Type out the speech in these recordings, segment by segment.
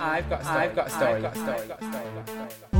I've got, I've got a story. I've got a story. I've got a story. I've got a story.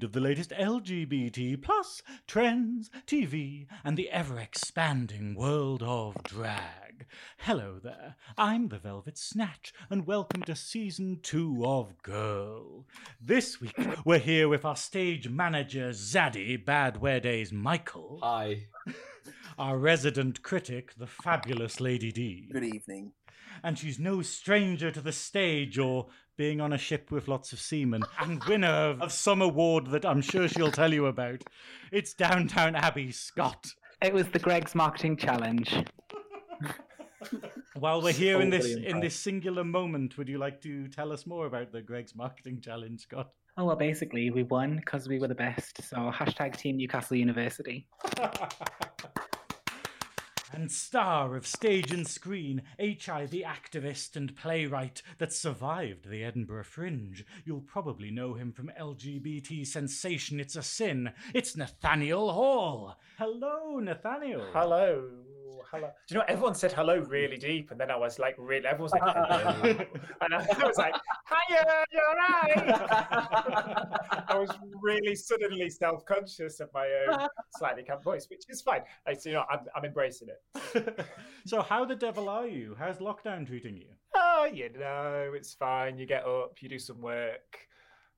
Regular read of the latest LGBT plus trends, TV, and the ever-expanding world of drag. Hello there. I'm the Velvet Snatch, and welcome to season two of Girl. This week, we're here with our stage manager, Zaddy Bad Wear Days Michael, Hi. our resident critic, the fabulous Lady D. Good evening. and she's no stranger to the stage or being on a ship with lots of seamen, and winner of, of some award that I'm sure she'll tell you about. It's Downton Abbey Scott. It was the Greggs Marketing Challenge. While we're here in this in this singular moment, would you like to tell us more about the Greggs Marketing Challenge, Scott? Oh, well, basically, we won because we were the best. So, hashtag Team Newcastle University. and star of stage and screen, HIV activist and playwright that survived the Edinburgh Fringe. You'll probably know him from LGBT sensation It's a Sin. It's Nathaniel Hall. Hello, Nathaniel. Hello. Hello. Do you know what? everyone said hello really deep, and then I was like, really, everyone's like, hello. Oh. and I was like, hiya, you're right. I was really suddenly self conscious of my own slightly camp voice, which is fine. I, you know, I'm, I'm embracing it. so, how the devil are you? How's lockdown treating you? Oh, you know, it's fine. You get up, you do some work,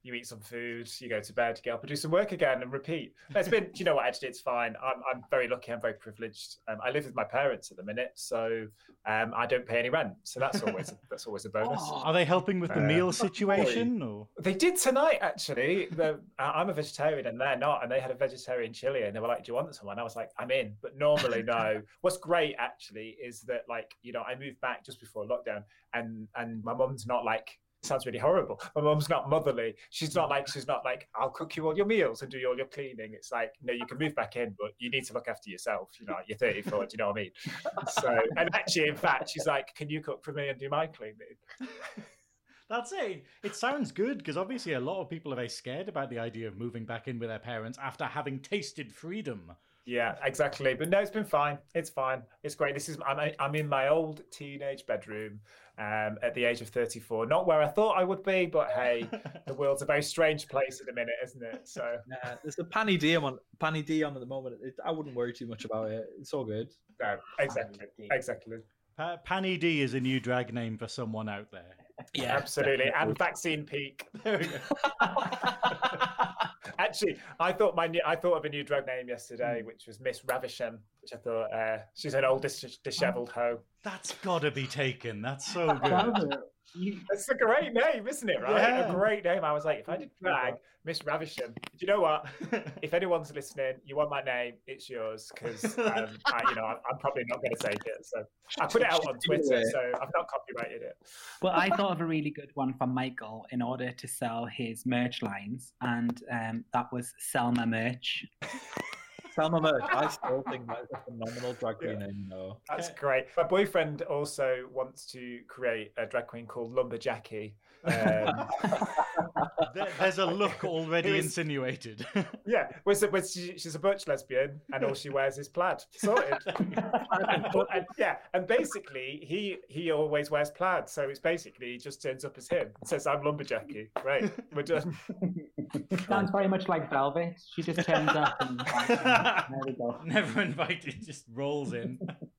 you eat some food, you go to bed, to get up and do some work again and repeat. It's been, you know what, actually, it's fine. I'm, I'm very lucky, I'm very privileged. Um, I live with my parents at the minute, so um, I don't pay any rent. So that's always that's always a bonus. Are they helping with the Uh, meal situation? Or They did tonight, actually. The, I'm a vegetarian and they're not, and they had a vegetarian chili, and they were like, "Do you want some?" And I was like, "I'm in," but normally no. What's great actually is that, like, you know, I moved back just before lockdown, and and my mum's not like. Sounds really horrible. My mum's not motherly. She's not mm. like she's not like I'll cook you all your meals and do all your cleaning. It's like no, you can move back in, but you need to look after yourself. You know, you're 34. do you know what I mean? So, and actually, in fact, she's like, "Can you cook for me and do my cleaning?" That's it. It sounds good because obviously a lot of people are very scared about the idea of moving back in with their parents after having tasted freedom. Yeah, exactly. But no, it's been fine. It's fine. It's great. This is I'm I'm in my old teenage bedroom um, at the age of 34. Not where I thought I would be, but hey, the world's a very strange place at the minute, isn't it? So Nah, there's a Panny D on Panny D on at the moment. It, I wouldn't worry too much about it. It's all good. no, exactly, exactly, Pa- Panny D is a new drag name for someone out there. Yeah, absolutely. And vaccine peak. There we go. Actually, I thought my new, I thought of a new drug name yesterday, which was Miss Ravisham, which I thought uh, she's an old dis- dishevelled hoe. That's got to be taken. That's so good. It's a great name, isn't it? Right, Yeah. a great name. I was like, if I did drag Miss Ravisham, do you know what? If anyone's listening, you want my name, it's yours because um, I, you know I'm, I'm probably not going to take it. So I put it out on Twitter, so I've not copyrighted it. Well, I thought of a really good one from Michael in order to sell his merch lines, and um, that was Selma merch. Selma Merch. I still think that's a phenomenal drag queen Yeah. name, though. That's great. My boyfriend also wants to create a drag queen called Lumberjackie. Um, There- There's a look already was- insinuated. yeah, was it? Was she, she's a butch lesbian, and all she wears is plaid. Sorted. and, and- yeah, and basically he he always wears plaid, so it's basically he just turns up as him. Says I'm lumberjacky. Right, we're done. Sounds very much like Velvet. She just turns up and there we go. Never invited, just rolls in.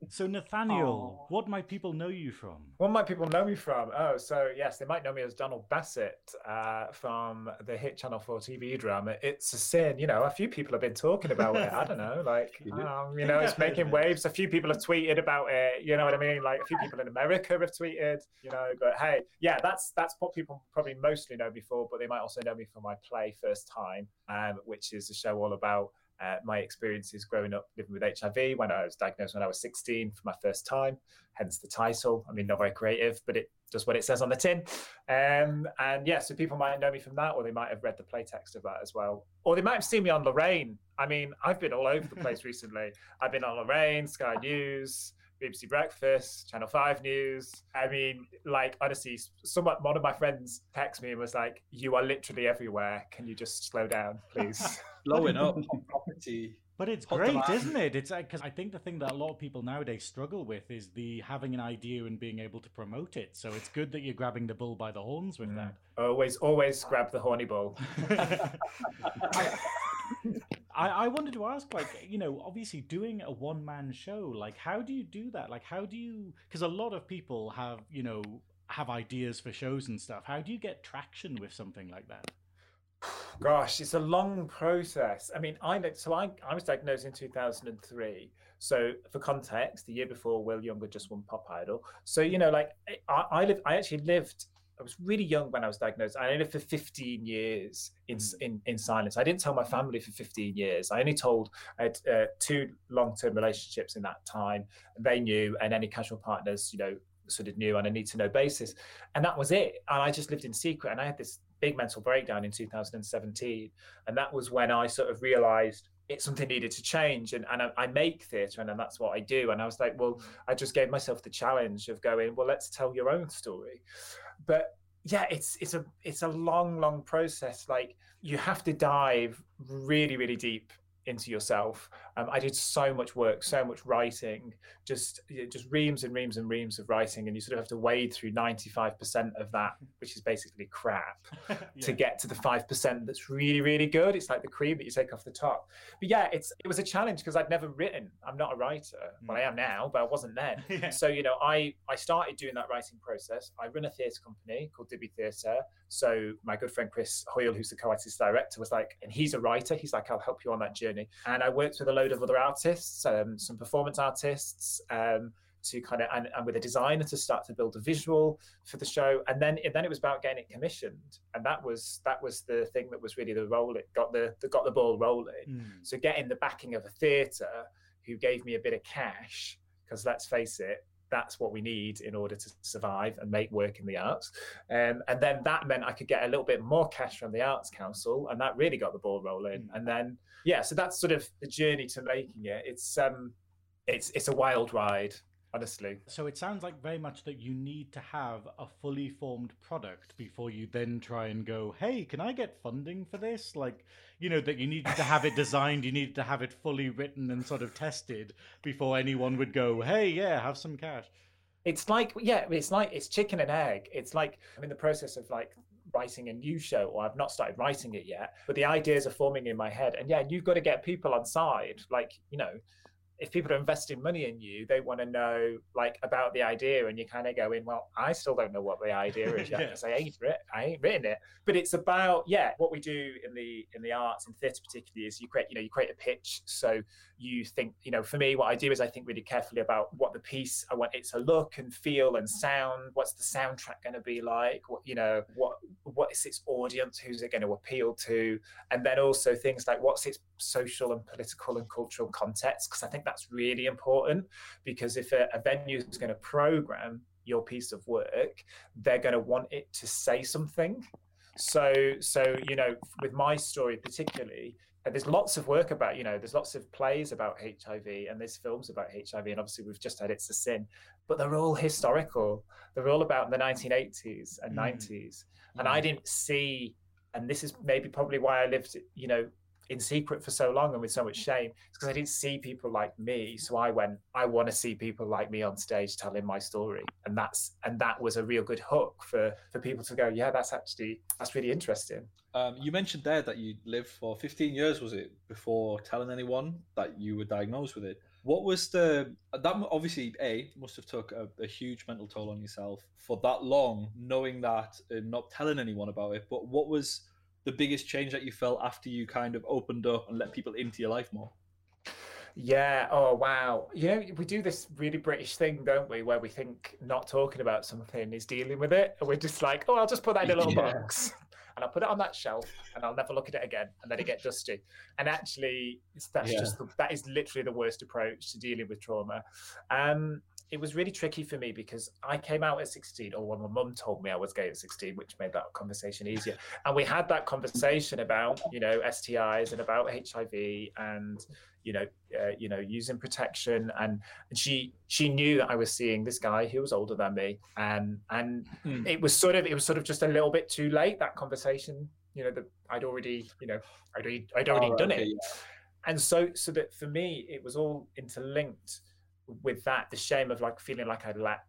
So, Nathaniel, what might people know you from? What might people know me from? Oh, so yes, they might know me as Donald Bassett uh, from the hit Channel 4 TV drama It's a Sin. You know, a few people have been talking about it. I don't know, like, um, you know, it's making waves. A few people have tweeted about it. You know what I mean? Like, a few people in America have tweeted. You know, but hey, yeah, that's that's what people probably mostly know me for. But they might also know me for my play First Time, um, which is a show all about uh, my experiences growing up living with HIV when I was diagnosed when I was 16 for my first time, hence the title. I mean, not very creative, but it does what it says on the tin. Um, and yeah, so people might know me from that, or they might have read the playtext of that as well. Or they might have seen me on Lorraine. I mean, I've been all over the place recently. I've been on Lorraine, Sky News, BBC Breakfast, Channel 5 News. I mean, like, honestly, someone, one of my friends texted me and was like, You are literally everywhere. Can you just slow down, please? Blowing up hot property. But it's great, demand. isn't it? It's uh, because I think the thing that a lot of people nowadays struggle with is the having an idea and being able to promote it. So it's good that you're grabbing the bull by the horns with mm. that. always, always grab the horny bull. I, I wanted to ask, like, you know, obviously doing a one man show, like, how do you do that? Like, how do you, because a lot of people have, you know, have ideas for shows and stuff. How do you get traction with something like that? Gosh, it's a long process. I mean, I so I, I was diagnosed in 2003. So for context, the year before, Will Younger just won Pop Idol. So you know, like I, I lived, I actually lived. I was really young when I was diagnosed. I lived for 15 years in s- in in silence. I didn't tell my family for 15 years. I only told I had uh, two long term relationships in that time. They knew, and any casual partners, you know, sort of knew on a need to know basis, and that was it. And I just lived in secret. And I had this big mental breakdown in 2017 and that was when i sort of realized it something needed to change. And, and I, I make theatre and, that's what i do. And i was like well i just gave myself the challenge of going well let's tell your own story. But yeah it's it's a it's a long long process. Like you have to dive really really deep into yourself um, i did so much work so much writing just just reams and reams and reams of writing and you sort of have to wade through 95% of that which is basically crap to get to the 5% that's really really good. It's like the cream that you take off the top. But yeah it's it was a challenge because i'd never written. I'm not a writer well i am now but i wasn't then. Yeah. so you know i i started doing that writing process. I run a theatre company called Dibby Theatre. So my good friend chris hoyle who's the co-artist director was like and he's a writer. He's like i'll help you on that journey. And i worked with a load of other artists um, some performance artists um, to kind of and, and with a designer to start to build a visual for the show. And then and then it was about getting it commissioned. And that was that was the thing that was really the role it got the, the got the ball rolling. Mm. so getting the backing of a theatre who gave me a bit of cash, because let's face it, that's what we need in order to survive and make work in the arts. Um, and then that meant I could get a little bit more cash from the Arts Council, and that really got the ball rolling. Mm. And then yeah, so that's sort of the journey to making it. It's um, it's it's a wild ride, honestly. So it sounds like very much that you need to have a fully formed product before you then try and go, hey, can I get funding for this? Like, you know, that you needed to have it designed, you needed to have it fully written and sort of tested before anyone would go, hey, yeah, have some cash. it's like yeah it's like it's chicken and egg it's like i'm in the process of like writing a new show or i've not started writing it yet but the ideas are forming in my head and yeah you've got to get people on side like you know if people are investing money in you they want to know like about the idea and you kind of go in well i still don't know what the idea is yet Yeah. i ain't writ- i ain't written it. But it's about yeah what we do in the in the arts in theatre particularly is you create you know you create a pitch. So you think you know for me what i do is i think really carefully about what the piece i want it to look and feel and sound. What's the soundtrack going to be like? What you know what what is its audience? Who's it going to appeal to? And then also things like what's its social and political and cultural context because i think that's really important because if a, a venue is going to program your piece of work they're going to want it to say something. So so you know with my story particularly uh, there's lots of work about you know there's lots of plays about hiv and there's films about hiv and obviously we've just had it's a sin but they're all historical. They're all about the 1980s and Mm. 90s and i didn't see and this is maybe probably why i lived you know in secret for so long and with so much shame it's because i didn't see people like me so i went i want to see people like me on stage telling my story and that's and that was a real good hook for for people to go yeah that's actually that's really interesting Um, you mentioned there that you lived for 15 years, was it, before telling anyone that you were diagnosed with it? What was the that obviously a must have took a, a huge mental toll on yourself for that long, knowing that and not telling anyone about it. But what was the biggest change that you felt after you kind of opened up and let people into your life more? Yeah. Oh, wow. You know, we do this really British thing, don't we, where we think not talking about something is dealing with it. And we're just like, oh, I'll just put that in a little Yeah. box and I'll put it on that shelf and I'll never look at it again and let it get dusty. And actually, that's Yeah. just the, that is literally the worst approach to dealing with trauma. Um, it was really tricky for me because I came out at 16, or when my mum told me I was gay at 16, which made that conversation easier. And we had that conversation about, you know, STIs and about HIV and, you know, uh, you know, using protection. And, she she knew that I was seeing this guy who was older than me, and and Hmm. it was sort of it was sort of just a little bit too late that conversation. You know, that I'd already, you know, I'd already, I'd already Oh, done okay, it and so so that for me it was all interlinked with that the shame of like feeling like i'd let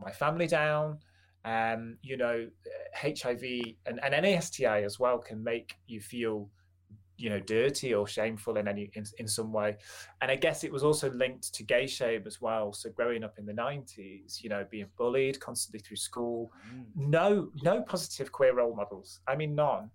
my family down. Um you know hiv and, and any sti as well can make you feel you know dirty or shameful in any in, in some way. And i guess it was also linked to gay shame as well. So growing up in the 90s you know being bullied constantly through school no no positive queer role models. I mean none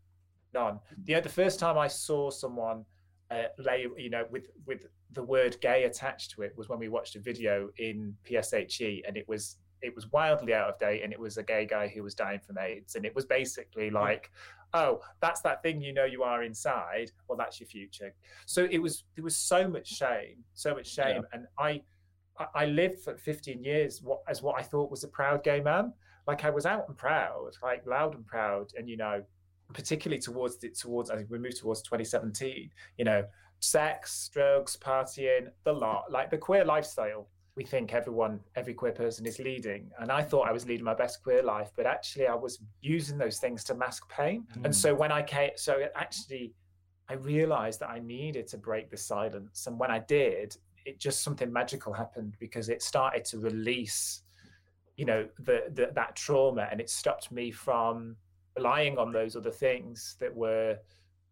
none. You know the first time i saw someone uh, lay you know with with the word gay attached to it was when we watched a video in pshe and it was it was wildly out of date and it was a gay guy who was dying from aids and it was basically like oh that's that thing you know you are inside? Well that's your future. So it was there was so much shame so much shame and i I- I lived for 15 years what, as what I thought was a proud gay man. Like I was out and proud, like loud and proud, and you know, particularly towards the, towards as we moved towards 2017, you know, sex, drugs, partying, the lot, like the queer lifestyle. We think everyone, every queer person is leading, and I thought I was leading my best queer life, but actually I was using those things to mask pain. And so when I came, so it actually, I realized that I needed to break the silence, and when I did, it just something magical happened because it started to release you know the, the that trauma. And it stopped me from relying on those other things that were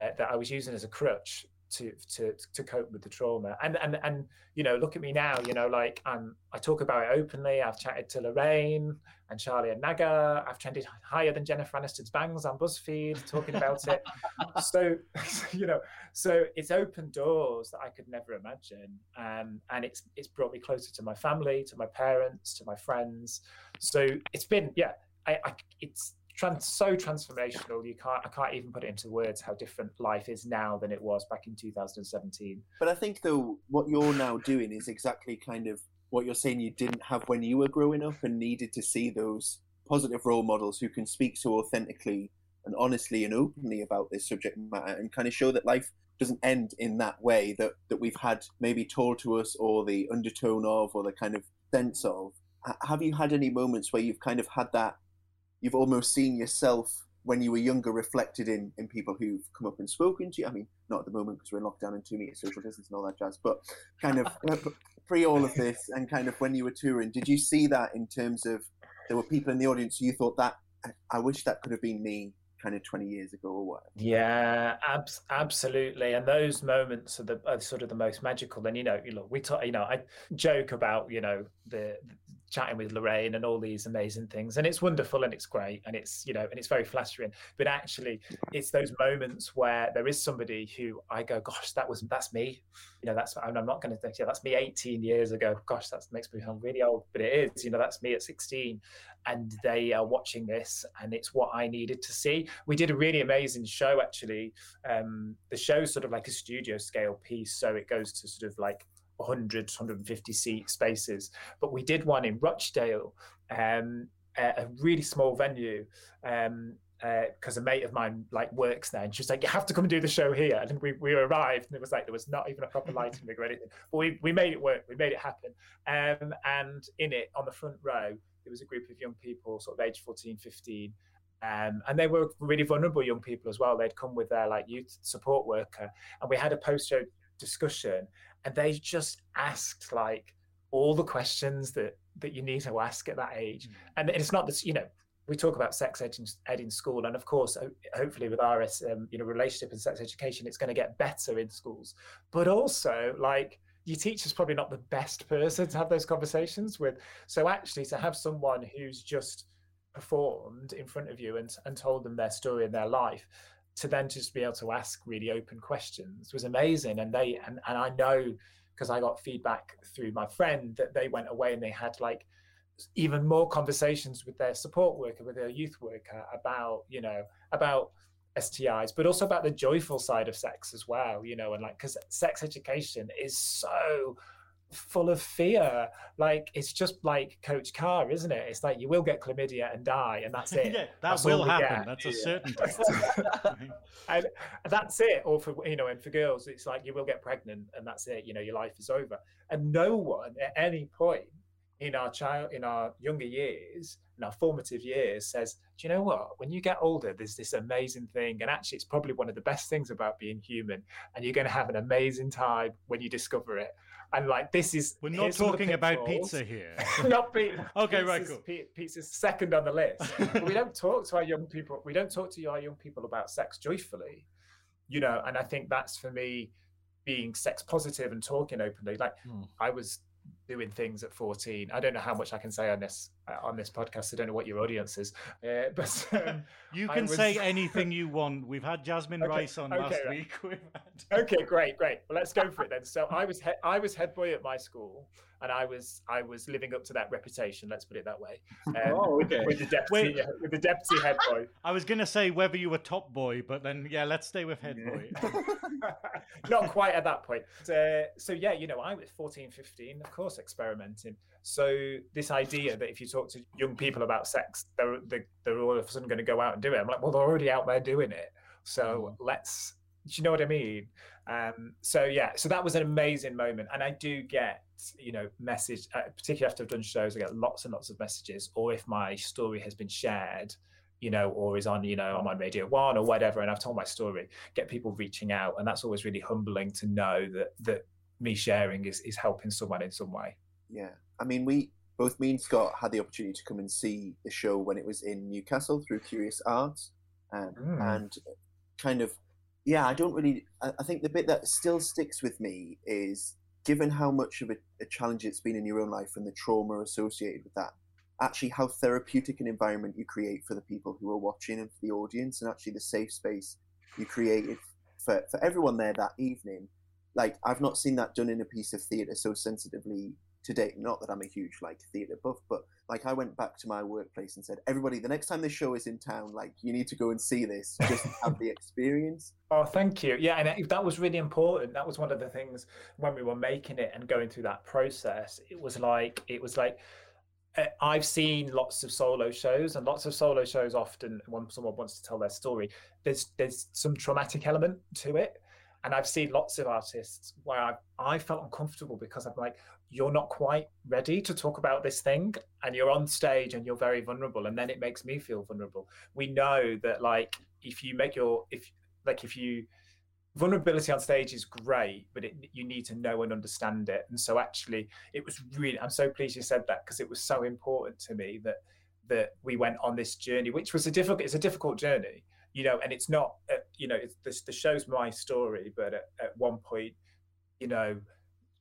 uh, that I was using as a crutch to to to cope with the trauma. And and and you know look at me now you know like I'm I talk about it openly. I've chatted to Lorraine and Charlie and Naga. I've trended higher than Jennifer Aniston's bangs on BuzzFeed talking about it. So you know so it's opened doors that I could never imagine. Um, and it's it's brought me closer to my family to my parents to my friends. So it's been yeah I, I it's trans, so transformational you can't I can't even put it into words how different life is now than it was back in 2017 But I think though what you're now doing is exactly kind of what you're saying you didn't have when you were growing up and needed to see those positive role models who can speak so authentically and honestly and openly about this subject matter and kind of show that life doesn't end in that way that, that we've had maybe told to us or the undertone of or the kind of sense of. Have you had any moments where you've kind of had that, you've almost seen yourself when you were younger reflected in, in people who've come up and spoken to you? I mean, not at the moment because we're in lockdown and two meter social distance and all that jazz, but kind of pre all of this and kind of when you were touring, did you see that in terms of there were people in the audience who you thought that I, I wish that could have been me kind of 20 years ago or whatever? Yeah, abs- absolutely. And those moments are the are sort of the most magical. And you know, you look, we talk, you know, I joke about you know the, the chatting with Lorraine and all these amazing things, and it's wonderful and it's great and it's you know and it's very flattering. But actually, it's those moments where there is somebody who I go, gosh, that was that's me. You know, that's I'm not going to think, yeah, that's me 18 years ago. Gosh, that makes me sound really old, but it is. You know, that's me at 16 and they are watching this and it's what i needed to see we did a really amazing show actually um the show's sort of like a studio scale piece so it goes to sort of like 100 150 seat spaces. But we did one in rochdale um a really small venue um because a mate of mine like works there and she was like you have to come and do the show here. And we, we arrived and it was like there was not even a proper lighting rig or anything. But we, we made it work we made it happen. Um and in it on the front row there was a group of young people sort of age 14 15 um, and they were really vulnerable young people as well. They'd come with their like youth support worker and we had a post-show discussion and they just asked like all the questions that that you need to ask at that age. And it's not this you know we talk about sex ed in, ed in school and of course hopefully with RS um, you know relationship and sex education it's going to get better in schools. But also like your teacher's probably not the best person to have those conversations with. So actually to have someone who's just performed in front of you and, and told them their story and their life to then just be able to ask really open questions was amazing. And they and, and i know because i got feedback through my friend that they went away and they had like even more conversations with their support worker with their youth worker about you know about STIs, but also about the joyful side of sex as well, you know, and like because sex education is so full of fear. Like it's just like Coach Carr, isn't it? It's like you will get chlamydia and die, and that's it. yeah, that That's will happen. get. That's a certainty. and that's it. Or for you know, and for girls, it's like you will get pregnant, and that's it. You know, your life is over. And no one at any point in our child, in our younger years, in our formative years, says, "Do you know what? When you get older, there's this amazing thing, and actually, it's probably one of the best things about being human, and you're going to have an amazing time when you discover it." And like this is We're not here's some of the talking about pizza here. not pizza. Okay, right, cool. pi- Pizza's second on the list. we don't talk to our young people. We don't talk to our young people about sex joyfully, you know. And I think that's for me being sex positive and talking openly. Like Hmm. I was doing things at 14. I don't know how much I can say on this uh, on this podcast. I don't know what your audience is, uh, but um, You can was- say anything you want. We've had Jasmine Okay, Rice on okay, last right. week. Had... okay great great well let's go for it then so i was he- i was head boy at my school and i was i was living up to that reputation let's put it that way um, Oh, okay. with the deputy Wait. with the deputy head boy. I was gonna say whether you were top boy, but then yeah, let's stay with head boy. not quite at that point. Uh, so yeah you know i was 14 15 of course experimenting. So this idea that if you talk to young people about sex they're they're, they're all of a sudden going to go out and do it. I'm like well they're already out there doing it. So let's do you know what i mean? Um so yeah so that was an amazing moment. And i do get you know message uh, particularly after i've done shows i get lots and lots of messages or if my story has been shared you know or is on you know i'm on radio one or whatever and i've told my story get people reaching out and that's always really humbling to know that that me sharing is is helping someone in some way Yeah, I mean, we both me and Scott had the opportunity to come and see the show when it was in Newcastle through Curious Arts, um, Mm. and kind of, yeah, I don't really. I, I think the bit that still sticks with me is given how much of a, a challenge it's been in your own life and the trauma associated with that. Actually, how therapeutic an environment you create for the people who are watching and for the audience, and actually the safe space you created for, for everyone there that evening. Like I've not seen that done in a piece of theatre so sensitively to date. Not that I'm a huge like theatre buff, but like I went back to my workplace and said, everybody, the next time this show is in town, like you need to go and see this, just have the experience. Oh, thank you. Yeah, and that was really important. That was one of the things when we were making it and going through that process. It was like it was like uh, I've seen lots of solo shows, and lots of solo shows often when someone wants to tell their story, there's there's some traumatic element to it. And I've seen lots of artists where I I felt uncomfortable because I'm like, you're not quite ready to talk about this thing, and you're on stage and you're very vulnerable, and then it makes me feel vulnerable. We know that like if you make your if like if you vulnerability on stage is great but it, you need to know and understand it and so actually it was really i'm so pleased you said that because it was so important to me that that we went on this journey which was a difficult it's a difficult journey you know and it's not uh, you know it's the, the show's my story but at, at one point you know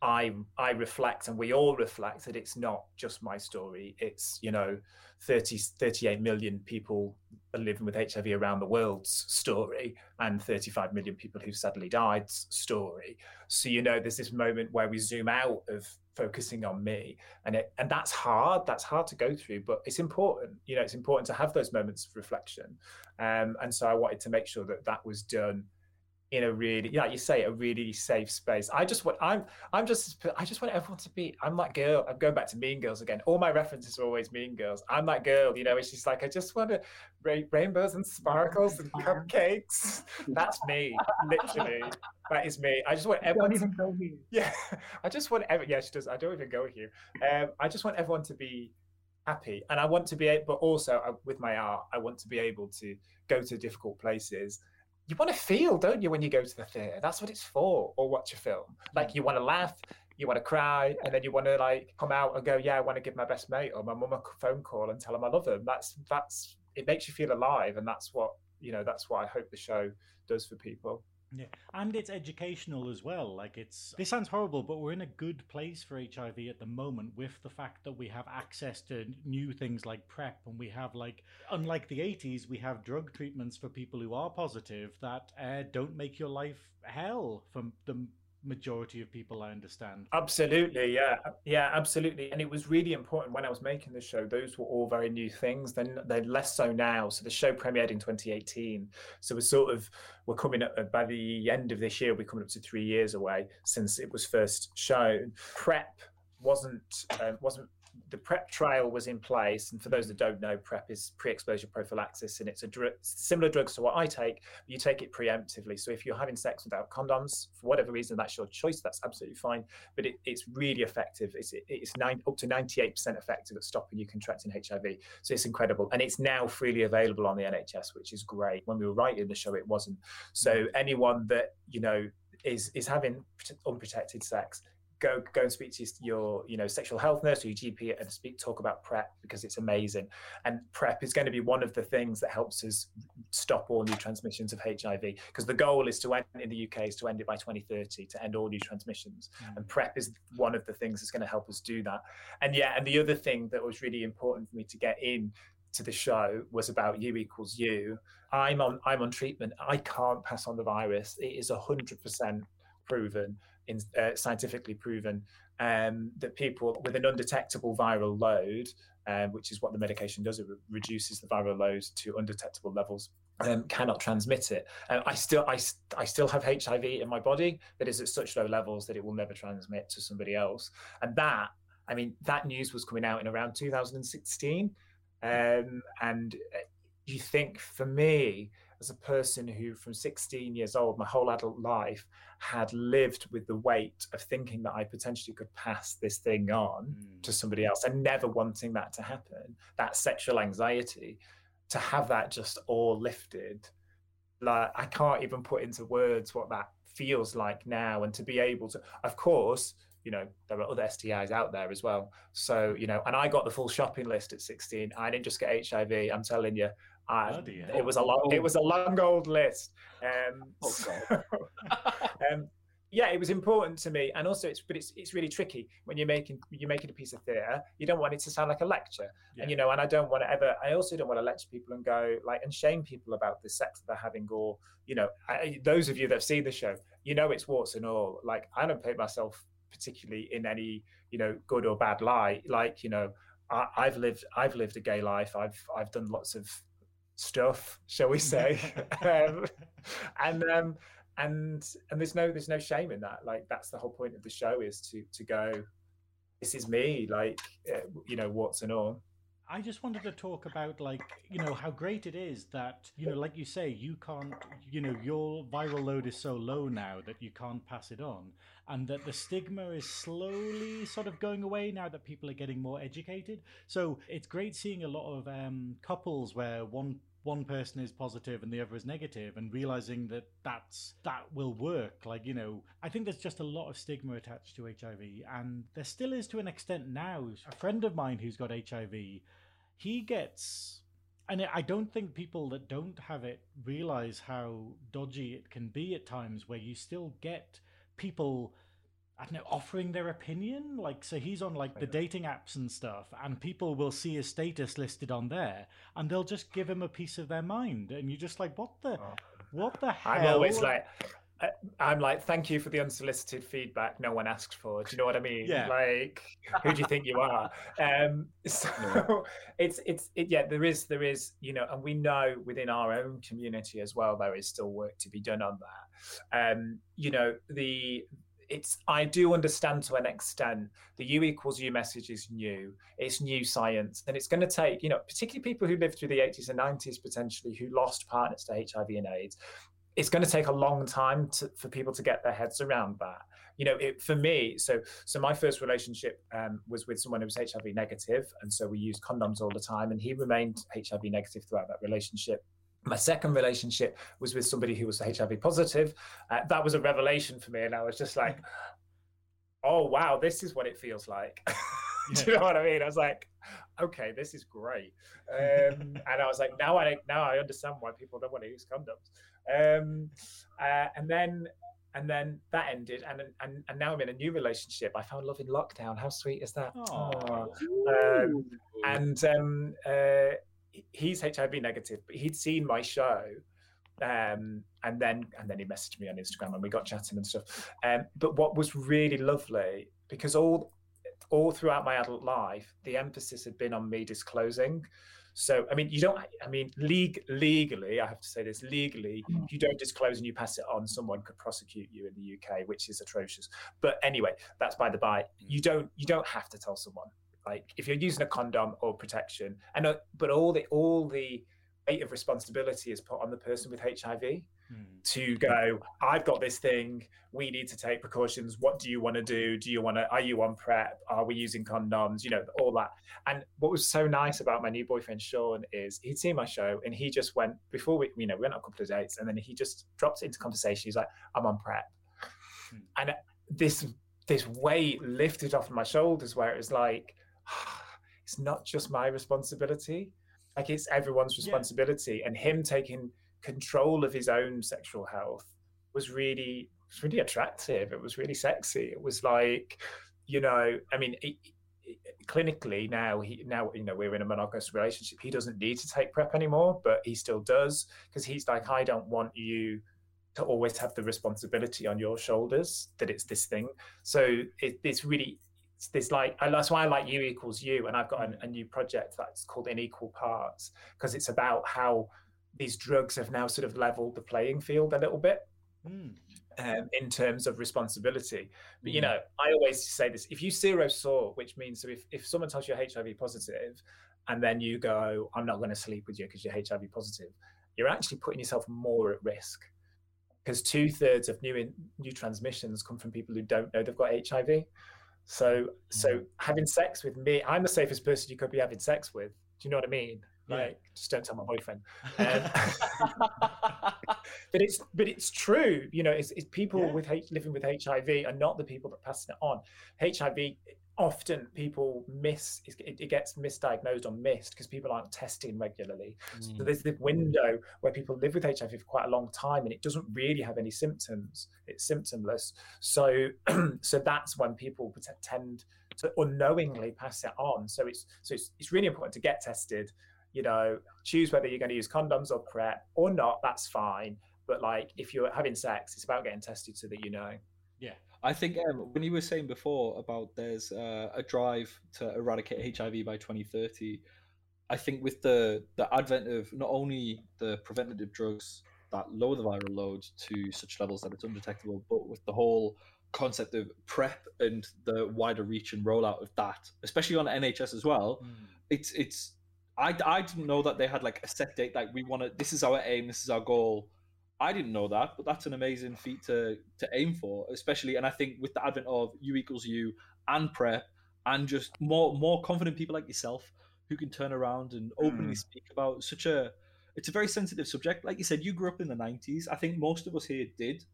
I I reflect and we all reflect that it's not just my story. It's you know 30 38 million people are living with HIV around the world's story and 35 million people who sadly died's story. So you know there's this moment where we zoom out of focusing on me and it and that's hard that's hard to go through but it's important you know it's important to have those moments of reflection um, and so I wanted to make sure that that was done in a really yeah you say a really safe space. I just want i'm i'm just i just want everyone to be i'm that girl i'm going back to mean girls again. All my references are always mean girls. I'm that girl you know it's just like i just want to ra- rainbows and sparkles and cupcakes. That's me literally. That is me. I just want everyone Don't to, even go here. yeah i just want every yeah she does i don't even go here. Um i just want everyone to be happy and i want to be but also uh, with my art i want to be able to go to difficult places you want to feel, don't you, when you go to the theatre? That's what it's for, or watch a film. Like you want to laugh, you want to cry, and then you want to like come out and go, "Yeah, I want to give my best mate or my mum a phone call and tell him I love him." That's that's it makes you feel alive, and that's what you know. That's what I hope the show does for people. Yeah, and it's educational as well. Like it's this sounds horrible, but we're in a good place for HIV at the moment with the fact that we have access to new things like PrEP, and we have like, unlike the '80s, we have drug treatments for people who are positive that uh, don't make your life hell for the majority of people I understand. Absolutely, yeah, yeah, absolutely. And it was really important when I was making the show. Those were all very new things. Then they're less so now. So the show premiered in 2018. So we're sort of we're coming up by the end of this year. We're coming up to three years away since it was first shown. Prep wasn't uh, wasn't the PrEP trial was in place, and for those that don't know, PrEP is pre-exposure prophylaxis, and it's a dr- similar drugs to what I take. But you take it preemptively. So if you're having sex without condoms, for whatever reason, that's your choice. That's absolutely fine. But it, it's really effective. It's it's nine, up to 98% effective at stopping you contracting HIV. So it's incredible, and it's now freely available on the NHS, which is great. When we were writing the show, it wasn't. So mm-hmm. anyone that you know is is having unprotected sex go go and speak to your you know sexual health nurse or your GP and speak talk about PrEP because it's amazing. And PrEP is going to be one of the things that helps us stop all new transmissions of HIV because the goal is to end in the UK is to end it by 2030 to end all new transmissions. Mm. And PrEP is one of the things that's going to help us do that. And yeah, and the other thing that was really important for me to get in to the show was about U equals U. I'm on I'm on treatment. I can't pass on the virus. It is hundred percent proven in, uh, scientifically proven um, that people with an undetectable viral load, um, which is what the medication does, it re- reduces the viral load to undetectable levels. Um, cannot transmit it. And I still, I, I still have HIV in my body that is at such low levels that it will never transmit to somebody else. And that, I mean, that news was coming out in around 2016. Um, and uh, you think for me, as a person who, from 16 years old, my whole adult life, had lived with the weight of thinking that I potentially could pass this thing on mm. to somebody else and never wanting that to happen, that sexual anxiety, to have that just all lifted. Like, I can't even put into words what that feels like now. And to be able to, of course, you know there are other STIs out there as well. So you know, and I got the full shopping list at 16. I didn't just get HIV. I'm telling you, uh, it was a long, it was a long old list. Um, oh, so, um, yeah, it was important to me, and also it's but it's it's really tricky when you're making you're making a piece of theatre. You don't want it to sound like a lecture, yeah. and you know, and I don't want to ever. I also don't want to lecture people and go like and shame people about the sex that they're having, or you know, I, those of you that have seen the show, you know, it's warts and all. Like I don't paint myself particularly in any you know good or bad light. Like you know, I, I've lived I've lived a gay life. I've I've done lots of stuff, shall we say? um, and um, and and there's no there's no shame in that. Like that's the whole point of the show is to to go. This is me, like uh, you know, what's and all. I just wanted to talk about like you know how great it is that you know like you say you can't you know your viral load is so low now that you can't pass it on and that the stigma is slowly sort of going away now that people are getting more educated. So it's great seeing a lot of um, couples where one one person is positive and the other is negative and realizing that that's that will work. Like you know i think there's just a lot of stigma attached to hiv and there still is to an extent now. A friend of mine who's got hiv he gets and I don't think people that don't have it realize how dodgy it can be at times where you still get people I don't know, offering their opinion. Like, so he's on like the dating apps and stuff, and people will see his status listed on there, and they'll just give him a piece of their mind, and you're just like, what the, oh. what the hell? I'm always like, I'm like, thank you for the unsolicited feedback no one asked for. Do you know what I mean? Yeah. Like, who do you think you are? Um, so it's it's it, yeah. There is there is you know, and we know within our own community as well there is still work to be done on that. Um, you know, the it's I do understand to an extent the U equals U message is new. It's new science, and it's going to take you know particularly people who lived through the 80s and 90s potentially who lost partners to HIV and AIDS. It's going to take a long time to, for people to get their heads around that. You know, it, for me, so so my first relationship um, was with someone who was HIV negative, and so we used condoms all the time, and he remained HIV negative throughout that relationship my second relationship was with somebody who was HIV positive. Uh, that was a revelation for me, and I was just like, "Oh wow, this is what it feels like." Do you know what I mean? I was like, "Okay, this is great," um, and I was like, "Now I now I understand why people don't want to use condoms." Um, uh, and then and then that ended, and, and and now I'm in a new relationship. I found love in lockdown. How sweet is that? Um, and um, uh, he's HIV negative, but he'd seen my show Um, and then and then he messaged me on Instagram and we got chatting and stuff. Um, but what was really lovely because all all throughout my adult life, the emphasis had been on me disclosing. So, I mean, you don't, I mean, league, legally, I have to say this legally, if you don't disclose and you pass it on, someone could prosecute you in the UK, which is atrocious. But anyway, that's by the by. You don't, you don't have to tell someone. Like if you're using a condom or protection, and uh, but all the all the weight of responsibility is put on the person with HIV to go i've got this thing. We need to take precautions. What do you want to do? Do you want to are you on prep? Are we using condoms? You know all that. And what was so nice about my new boyfriend sean is he'd seen my show and he just went before we you know we went on a couple of dates and then he just dropped into conversation. He's like i'm on prep. And this this weight lifted off my shoulders where it was like it's not just my responsibility. Like it's everyone's Yeah. responsibility and him taking control of his own sexual health was really was really attractive. It was really sexy. It was like you know i mean it, it- clinically now he now you know we're in a monogamous relationship he doesn't need to take prep anymore but he still does because he's like i don't want you to always have the responsibility on your shoulders that it's this thing. So it, it's really it's this like and that's why i like U equals U and i've got a, a new project that's called in equal parts because it's about how these drugs have now sort of leveled the playing field a little bit Mm. um, in terms of responsibility. But you Mm. know, I always say this: if you zero saw, which means so if if someone tells you're HIV positive, and then you go, "I'm not going to sleep with you because you're HIV positive," you're actually putting yourself more at risk because two thirds of new in, new transmissions come from people who don't know they've got HIV. So so having sex with me, I'm the safest person you could be having sex with. Do you know what I mean? Yeah. Like, just don't tell my boyfriend. Um, but it's but it's true you know it's, it's people Yeah. with H, living with hiv are not the people that pass it on hiv often people miss it, it gets misdiagnosed or missed because people aren't testing regularly. So mm. there's the window where people live with hiv for quite a long time and it doesn't really have any symptoms. It's symptomless. So so that's when people tend to unknowingly pass it on. So it's so it's, it's really important to get tested you know choose whether you're going to use condoms or prep or not that's fine. But like if you're having sex it's about getting tested so that you know I think um, when you were saying before about there's uh, a drive to eradicate HIV by 2030, I think with the the advent of not only the preventative drugs that lower the viral load to such levels that it's undetectable, but with the whole concept of PrEP and the wider reach and rollout of that, especially on NHS as well, it's it's I, I didn't know that they had like a set date like we want to this is our aim this is our goal i didn't know that but that's an amazing feat to to aim for especially and i think with the advent of u equals u and prep and just more more confident people like yourself who can turn around and openly speak about such a it's a very sensitive subject like you said you grew up in the 90s i think most of us here did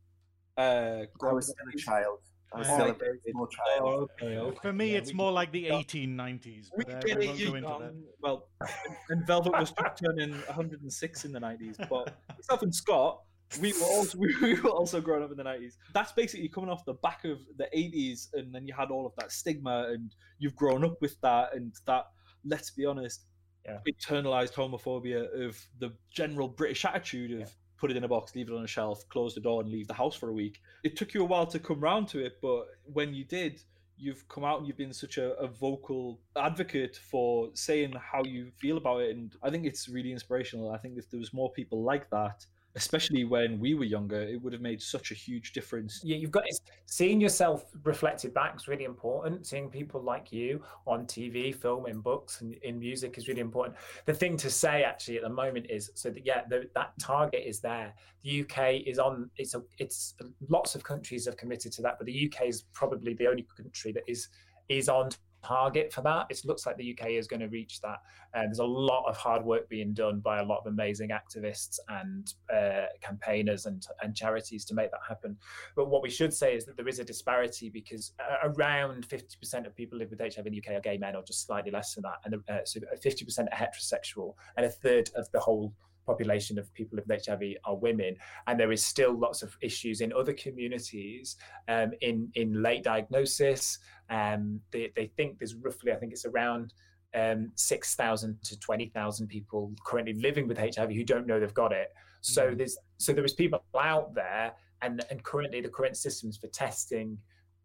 uh I was still a child. I was Oh, still a like, very small child. Oh, okay, okay. For me, Yeah, it's we more like the 1890s. We but, uh, get we it, you go into that. Well, and- and Velvet was just turning 106 in the 90s, but myself and Scott, we were also we, we were also growing up in the 90s. That's basically coming off the back of the 80s, and then you had all of that stigma, and you've grown up with that, and that. Let's be honest, Yeah. internalized homophobia of the general British attitude of Yeah. put it in a box, leave it on a shelf, close the door, and leave the house for a week. It took you a while to come round to it, but when you did, you've come out and you've been such a, a vocal advocate for saying how you feel about it. And I think it's really inspirational. I think if there was more people like that, especially when we were younger, it would have made such a huge difference. yeah, you've got it's, seeing yourself reflected back is really important. Seeing people like you on TV, film, in books, and in music is really important. The thing to say actually at the moment is so that yeah, the, that target is there. The UK is on. It's a. It's lots of countries have committed to that, but the UK is probably the only country that is is on target for that. It looks like the UK is going to reach that. And there's a lot of hard work being done by a lot of amazing activists and uh, campaigners and, and charities to make that happen. But what we should say is that there is a disparity because uh, around 50% of people live with HIV in the UK are gay men, or just slightly less than that. And uh, so 50% are heterosexual, and a third of the whole population of people with HIV are women, and there is still lots of issues in other communities um, in in late diagnosis. Um, they, they think there's roughly, I think it's around um, 6,000 to 20,000 people currently living with HIV who don't know they've got it. So mm. there's so there is people out there, and and currently the current systems for testing,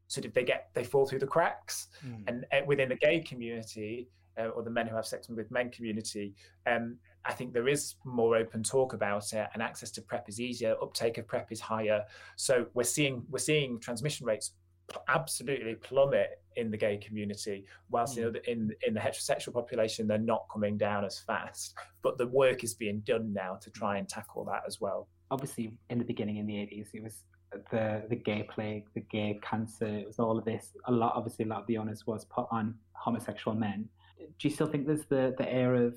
sort of they get they fall through the cracks, mm. and uh, within the gay community uh, or the men who have sex with men community, um, I think there is more open talk about it, and access to PrEP is easier. Uptake of PrEP is higher. So we're seeing we're seeing transmission rates absolutely plummet in the gay community, whilst mm. in in the heterosexual population they're not coming down as fast. But the work is being done now to try and tackle that as well. Obviously, in the beginning in the eighties, it was the the gay plague, the gay cancer. It was all of this. A lot, obviously, a lot of the onus was put on homosexual men. Do you still think there's the the air of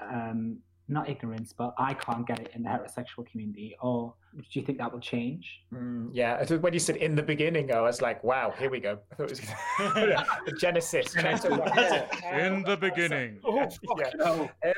um, not ignorance, but I can't get it in the heterosexual community? Or do you think that will change? Mm, yeah, when you said in the beginning, I was like, wow, here we go. I thought it was the Genesis. in the beginning. Oh, yeah,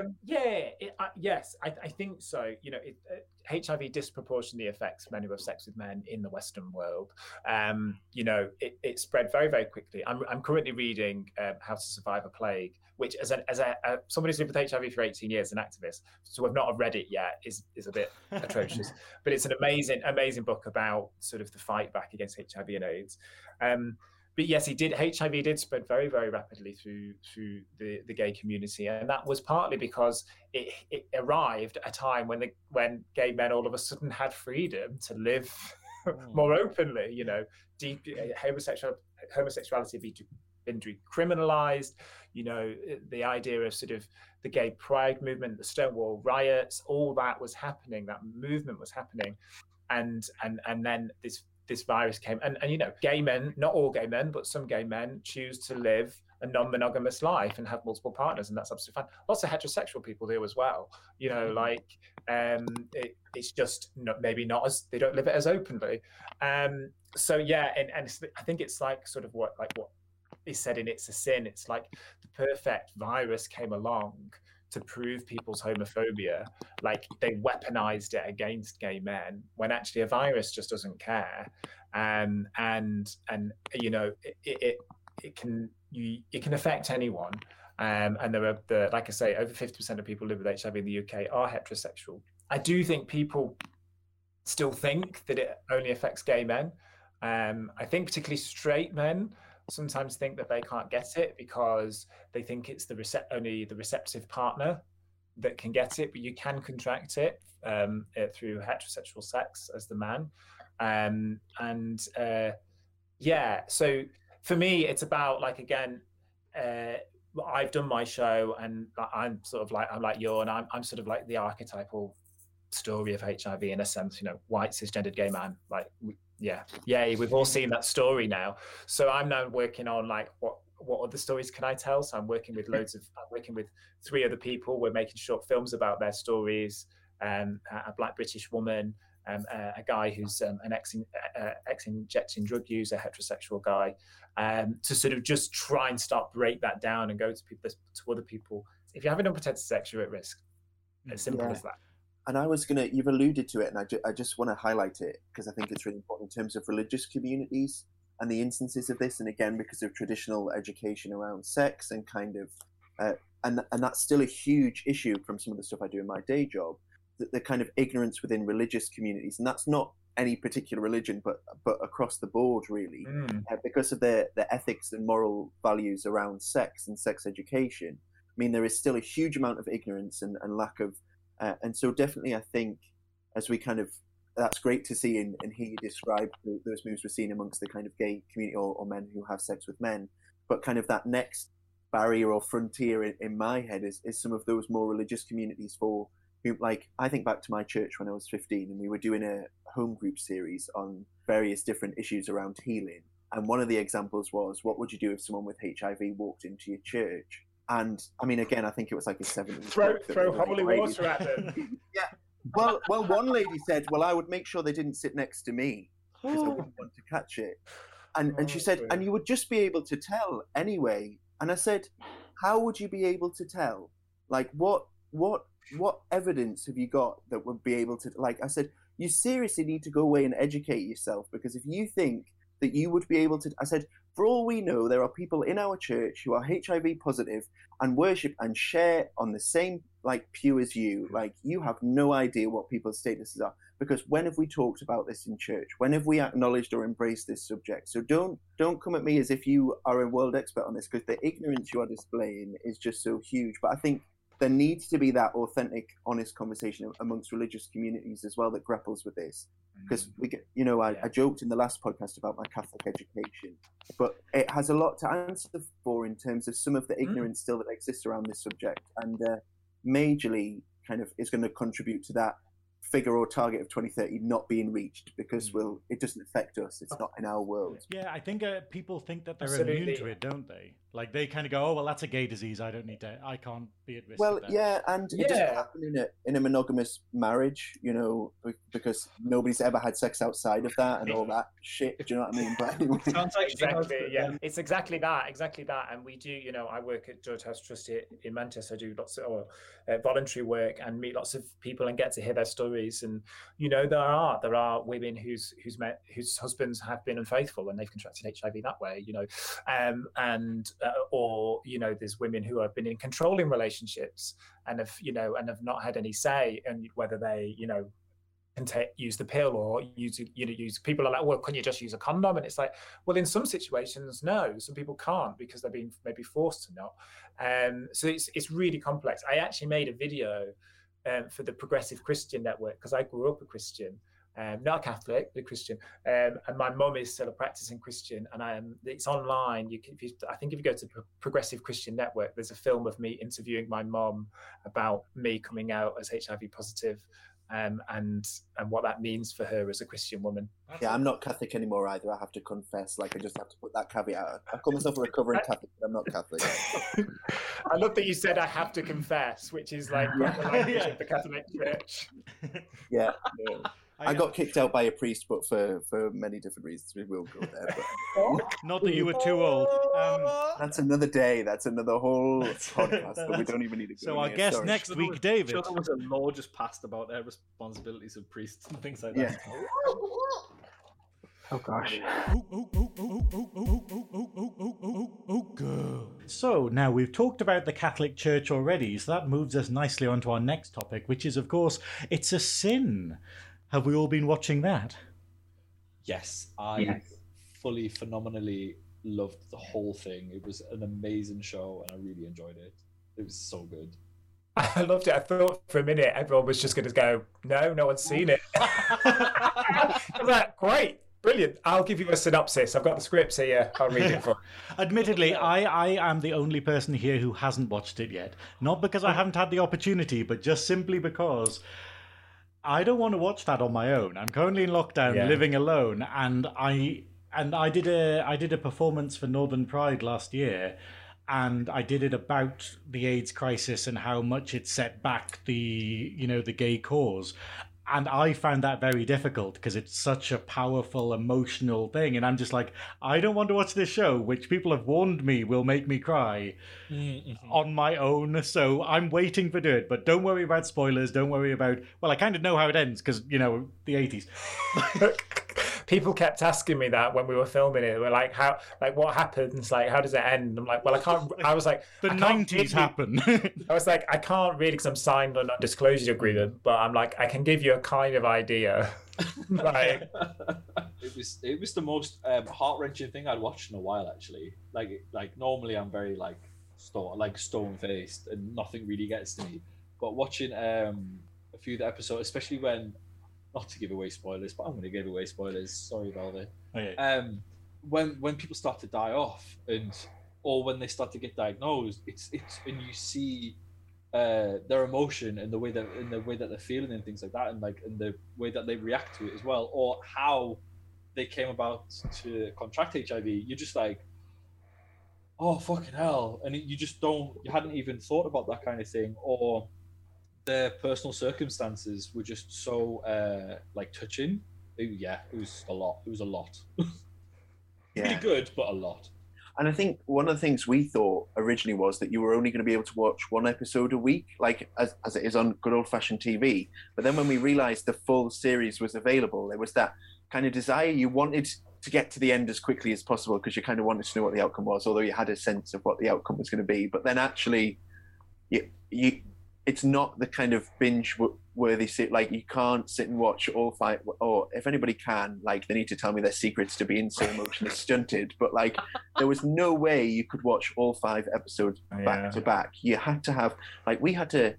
um, yeah it, uh, yes, I, I, think so. You know, it, uh, HIV disproportionately affects men who have sex with men in the Western world. Um, you know, it, it, spread very, very quickly. I'm, I'm currently reading um, How to Survive a Plague, which, as, a, as a, a, somebody who's lived with HIV for 18 years, an activist, so I've not read it yet, is, is a bit atrocious. But it's an amazing, amazing book about sort of the fight back against HIV and AIDS. Um, but yes, he did. HIV did spread very, very rapidly through through the, the gay community, and that was partly because it, it arrived at a time when the when gay men all of a sudden had freedom to live mm. more openly. You know, deep uh, homosexual homosexuality been decriminalized. You know, the idea of sort of the gay pride movement, the Stonewall riots, all that was happening. That movement was happening, and and and then this this virus came. And, and, you know, gay men, not all gay men, but some gay men choose to live a non-monogamous life and have multiple partners, and that's absolutely fine. Lots of heterosexual people do as well. You know, mm-hmm. like um, it, it's just not, maybe not as they don't live it as openly. Um, so yeah, and, and I think it's like sort of what like what is said in "It's a Sin." It's like the perfect virus came along to prove people's homophobia. Like they weaponized it against gay men when actually a virus just doesn't care. Um, and and you know it, it it can you it can affect anyone. Um, and there are the like I say, over fifty percent of people live with HIV in the UK are heterosexual. I do think people still think that it only affects gay men. Um, I think particularly straight men sometimes think that they can't get it because they think it's the only the receptive partner that can get it, but you can contract it um, uh, through heterosexual sex as the man. Um, and uh, yeah, so for me, it's about like again, uh, I've done my show, and I'm sort of like I'm like you, and I'm I'm sort of like the archetypal story of HIV in a sense. You know, white cisgendered gay man, like yeah, yeah, we've all seen that story now. So I'm now working on like what what other stories can I tell? So I'm working with loads of I'm working with three other people. We're making short films about their stories. Um, a black British woman, um, a, a, guy who's um, an ex uh, ex injecting drug user, heterosexual guy, um, to sort of just try and start break that down and go to people to other people. If you have an unprotected sex, you're at risk. As simple yeah. as that and I was gonna, you've alluded to it, and I, ju- I just want to highlight it because I think it's really important in terms of religious communities and the instances of this, and again because of traditional education around sex and kind of, uh, and and that's still a huge issue from some of the stuff I do in my day job, the, the kind of ignorance within religious communities, and that's not any particular religion, but but across the board really, mm. uh, because of the the ethics and moral values around sex and sex education. I mean, there is still a huge amount of ignorance and, and lack of uh, and so definitely, I think as we kind of that's great to see and, and hear you describe those moves we're seeing amongst the kind of gay community or, or, men who have sex with men. But kind of that next barrier or frontier in, in my head is, is some of those more religious communities for who, like, I think back to my church when I was 15 and we were doing a home group series on various different issues around healing. And one of the examples was, what would you do if someone with HIV walked into your church? And I mean, again, I think it was like a seven. Throw, throw holy water at them. yeah. Well, well, one lady said, "Well, I would make sure they didn't sit next to me because I oh. wouldn't want to catch it." And and she oh, said, "And you would just be able to tell anyway." And I said, "How would you be able to tell? Like, what what what evidence have you got that would be able to like?" I said, "You seriously need to go away and educate yourself because if you think that you would be able to. I said, for all we know, there are people in our church who are HIV positive and worship and share on the same like pew as you. Like you have no idea what people's statuses are because when have we talked about this in church? When have we acknowledged or embraced this subject? So don't don't come at me as if you are a world expert on this because the ignorance you are displaying is just so huge. But I think there needs to be that authentic, honest conversation amongst religious communities as well that grapples with this. Because we get, you know, I, I, joked in the last podcast about my Catholic education, but it has a lot to answer for in terms of some of the ignorance mm. still that exists around this subject, and uh, majorly kind of is going to contribute to that figure or target of 2030 not being reached because mm. we'll it doesn't affect us it's not in our world yeah i think uh, people think that they're Absolutely. immune to it don't they like they kind of go oh well that's a gay disease i don't need to i can't be at risk well yeah and yeah. it doesn't happen in a, in a monogamous marriage you know because nobody's ever had sex outside of that and all that shit do you know what i mean but anyway. Sounds like exactly yeah it's exactly that exactly that and we do you know i work at george house trust in manchester i do lots of uh, voluntary work and meet lots of people and get to hear their stories stories and you know there are there are women whose whose met whose husbands have been unfaithful and they've contracted hiv that way you know um, and uh, or you know there's women who have been in controlling relationships and have you know and have not had any say and whether they you know can take, use the pill or use you know use people are like well can you just use a condom? And it's like well in some situations no some people can't because they're being maybe forced to not. Um so it's it's really complex. I actually made a video um, for the Progressive Christian Network because I grew up a Christian, um, not a Catholic, but a Christian, um, and my mum is still a practicing Christian, and I am. It's online. You can, you, I think, if you go to Progressive Christian Network, there's a film of me interviewing my mum about me coming out as HIV positive, um, and and what that means for her as a Christian woman. Yeah, I'm not Catholic anymore either. I have to confess. Like, I just have to put that caveat. I call myself a recovering Catholic, but I'm not Catholic. I love that you said I have to confess, which is like yeah. the language of the Catholic Church. Yeah. yeah. I got kicked out by a priest, but for, for many different reasons. We will go there. But... Not that you were too old. Um, that's another day. That's another whole podcast. that we don't even need to go. So I guess Sorry. next week, David. Sure there was a law just passed about their responsibilities of priests and things like that. Yeah. Oh gosh. So now we've talked about the Catholic Church already, so that moves us nicely on to our next topic, which is, of course, it's a sin. Have we all been watching that? Yes, I yes. fully, phenomenally loved the whole thing. It was an amazing show, and I really enjoyed it. It was so good. I loved it. I thought for a minute everyone was just going to go, "No, no one's seen it." I was like, "Great, brilliant! I'll give you a synopsis. I've got the scripts here. I'll read it for." Admittedly, I I am the only person here who hasn't watched it yet. Not because I haven't had the opportunity, but just simply because I don't want to watch that on my own. I'm currently in lockdown, yeah. living alone, and I and I did a I did a performance for Northern Pride last year, and I did it about the AIDS crisis and how much it set back the you know the gay cause and I found that very difficult because it's such a powerful emotional thing, and I'm just like, I don't want to watch this show, which people have warned me will make me cry mm-hmm. on my own. So I'm waiting for it, but don't worry about spoilers. Don't worry about. Well, I kind of know how it ends because you know the 80s. people kept asking me that when we were filming it. We're like, how, like, what happens? Like, how does it end? I'm like, well, I can't. I was like, the nineties happen. I was like, I can't really because I'm signed on a disclosure agreement, but I'm like, I can give you a kind of idea. like, it was it was the most um, heart wrenching thing I'd watched in a while. Actually, like like normally I'm very like stone like stone faced and nothing really gets to me, but watching um a few of the episodes, especially when not to give away spoilers, but I'm going to give away spoilers. Sorry, Velvet. Okay. Um, when when people start to die off, and or when they start to get diagnosed, it's it's and you see uh, their emotion and the way that in the way that they're feeling and things like that, and like and the way that they react to it as well, or how they came about to contract HIV. You're just like, oh fucking hell, and you just don't, you hadn't even thought about that kind of thing, or their personal circumstances were just so uh, like touching. It, yeah, it was a lot. It was a lot. yeah. Pretty good, but a lot. And I think one of the things we thought originally was that you were only going to be able to watch one episode a week, like as, as it is on good old fashioned TV. But then when we realized the full series was available, there was that kind of desire you wanted to get to the end as quickly as possible because you kind of wanted to know what the outcome was, although you had a sense of what the outcome was going to be. But then actually, you, you it's not the kind of binge worthy sit like you can't sit and watch all five or if anybody can like they need to tell me their secrets to being so emotionally stunted but like there was no way you could watch all five episodes Oh, back yeah. to back you had to have like we had to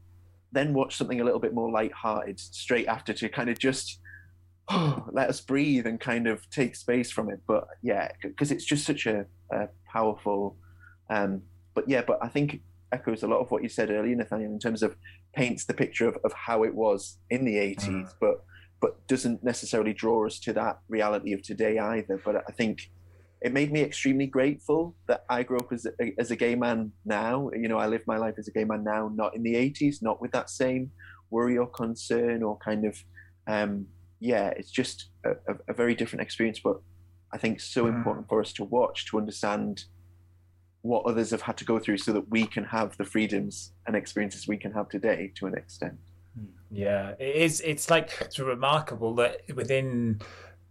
then watch something a little bit more light-hearted straight after to kind of just let us breathe and kind of take space from it but yeah because it's just such a, a powerful um but yeah but i think echoes a lot of what you said earlier nathaniel in terms of paints the picture of, of how it was in the 80s Mm. but but doesn't necessarily draw us to that reality of today either but i think it made me extremely grateful that i grew up as a, as a gay man now you know i live my life as a gay man now not in the 80s not with that same worry or concern or kind of um yeah it's just a, a, very different experience but i think so Mhm. important for us to watch to understand what others have had to go through so that we can have the freedoms and experiences we can have today to an extent Yeah, it is. It's like it's remarkable that within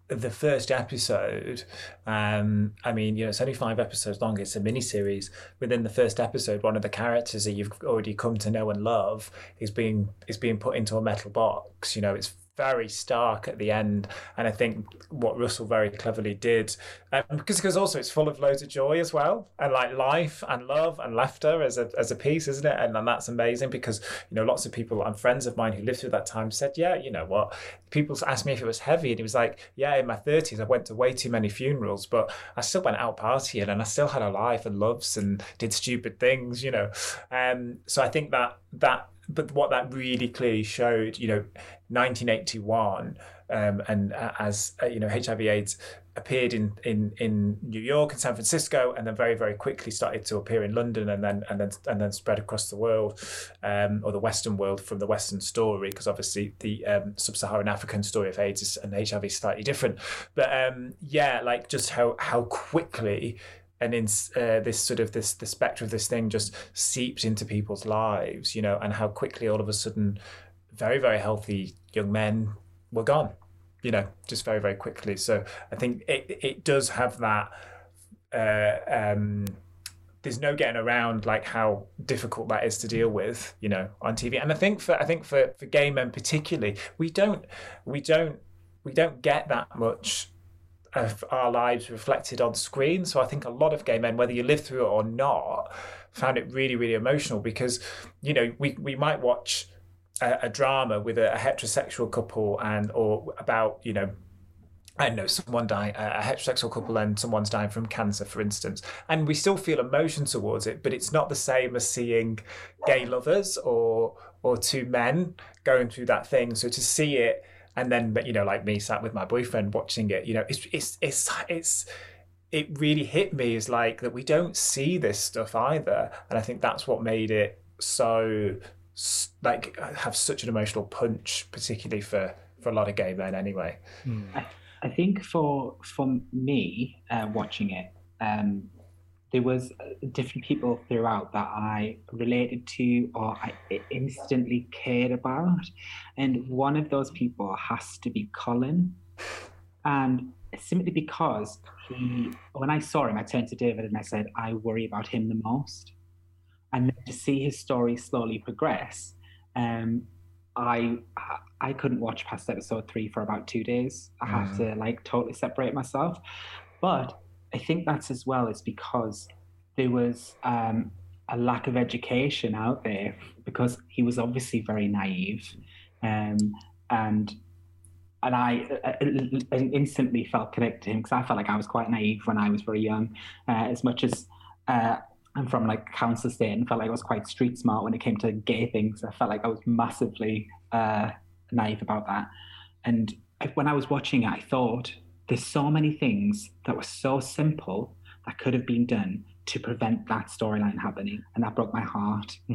the first episode, um, I mean, you know, it's only five episodes long. It's a mini series. Within the first episode, one of the characters that you've already come to know and love is being is being put into a metal box. You know, it's very stark at the end, and I think what Russell very cleverly did, um, because because also it's full of loads of joy as well, and like life and love and laughter as a as a piece, isn't it? And, and that's amazing because you know lots of people and friends of mine who lived through that time said, yeah, you know what? People asked me if it was heavy, and it was like, yeah, in my thirties I went to way too many funerals, but I still went out partying and I still had a life and loves and did stupid things, you know. Um, so I think that that but what that really clearly showed, you know, 1981, um, and uh, as uh, you know, HIV/AIDS appeared in, in in New York and San Francisco, and then very very quickly started to appear in London, and then and then and then spread across the world, um, or the Western world from the Western story, because obviously the um, sub-Saharan African story of AIDS and HIV is slightly different. But um, yeah, like just how how quickly and in uh, this sort of this the spectre of this thing just seeps into people's lives, you know, and how quickly all of a sudden, very very healthy young men were gone, you know, just very very quickly. So I think it it does have that. Uh, um, there's no getting around like how difficult that is to deal with, you know, on TV. And I think for I think for for gay men particularly, we don't we don't we don't get that much of our lives reflected on screen. So I think a lot of gay men, whether you live through it or not, found it really, really emotional because, you know, we, we might watch a, a drama with a, a heterosexual couple and or about, you know, I don't know, someone dying, a heterosexual couple and someone's dying from cancer, for instance, and we still feel emotion towards it, but it's not the same as seeing gay lovers or or two men going through that thing. So to see it and then you know like me sat with my boyfriend watching it you know it's it's it's it's it really hit me is like that we don't see this stuff either. And i think that's what made it so like have such an emotional punch particularly for for a lot of gay men anyway. I think for for me uh, watching it, um, there was uh, different people throughout that I related to or I instantly cared about, and one of those people has to be Colin, and simply because he, when I saw him, I turned to David and I said, I worry about him the most, and then to see his story slowly progress, um, I I couldn't watch past episode three for about two days. I had to like totally separate myself. But I think that's as well is because there was um, a lack of education out there because he was obviously very naive, um, and and I, uh, I instantly felt connected to him because I felt like I was quite naive when I was very young, uh, as much as. Uh, I'm from like council state and felt like I was quite street smart when it came to gay things. I felt like I was massively uh, naive about that. And when I was watching it, I thought there's so many things that were so simple that could have been done to prevent that storyline happening, and that broke my heart.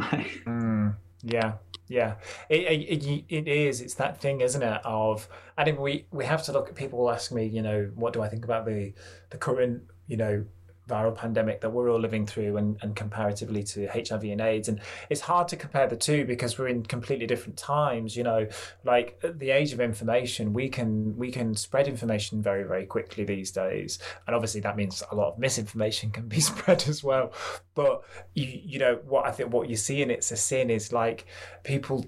Mm, yeah, yeah, it, it, it is. It's that thing, isn't it? Of I think we we have to look at people ask me, you know, what do I think about the the current, you know, viral pandemic that we're all living through and, and comparatively to HIV and AIDS. And it's hard to compare the two because we're in completely different times. You know, like the age of information, we can we can spread information very, very quickly these days. And obviously that means a lot of misinformation can be spread as well. But you you know, what I think what you see in it's a sin is like people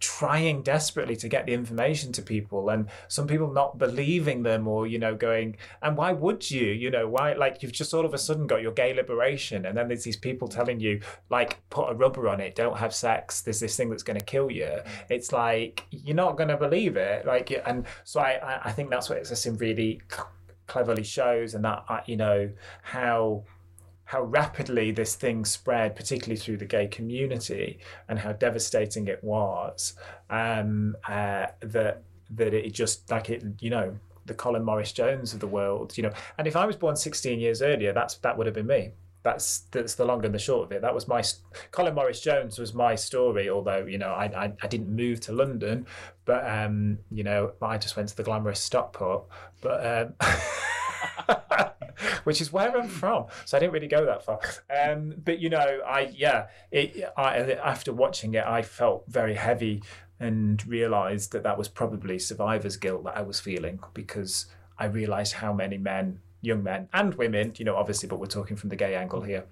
trying desperately to get the information to people and some people not believing them or you know going and why would you? You know why like you've just all of a sudden got your gay liberation and then there's these people telling you like put a rubber on it don't have sex there's this thing that's going to kill you. It's like you're not going to believe it like and so i i think that's what it's a really cleverly shows and that uh, you know how how rapidly this thing spread, particularly through the gay community, and how devastating it was. Um, uh, that that it just like it, you know, the Colin Morris Jones of the world, you know. And if I was born 16 years earlier, that's that would have been me. That's that's the long and the short of it. That was my Colin Morris Jones was my story. Although you know I I, I didn't move to London, but um you know I just went to the glamorous Stockport. But um, which is where I'm from. So I didn't really go that far. Um, but you know, I yeah, it, I, after watching it, I felt very heavy and realised that that was probably survivor's guilt that I was feeling because I realised how many men, young men and women, you know, obviously, but we're talking from the gay angle here,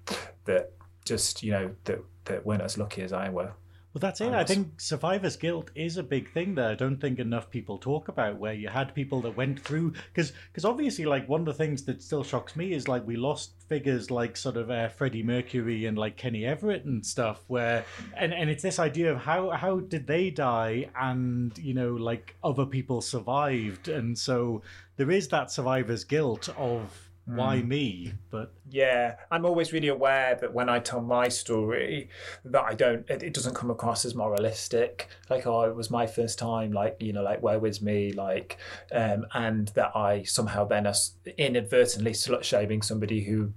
that just you know that that weren't as lucky as I were. Well, that's it. I think survivor's guilt is a big thing that I don't think enough people talk about. Where you had people that went through, because because obviously, like one of the things that still shocks me is like we lost figures like sort of uh, Freddie Mercury and like Kenny Everett and stuff. Where and and it's this idea of how how did they die, and you know like other people survived, and so there is that survivor's guilt of why hmm. me but yeah i'm always really aware that when i tell my story that i don't it, it, doesn't come across as moralistic like oh it was my first time like you know like where was me like um and that i somehow then as inadvertently slut shaming somebody who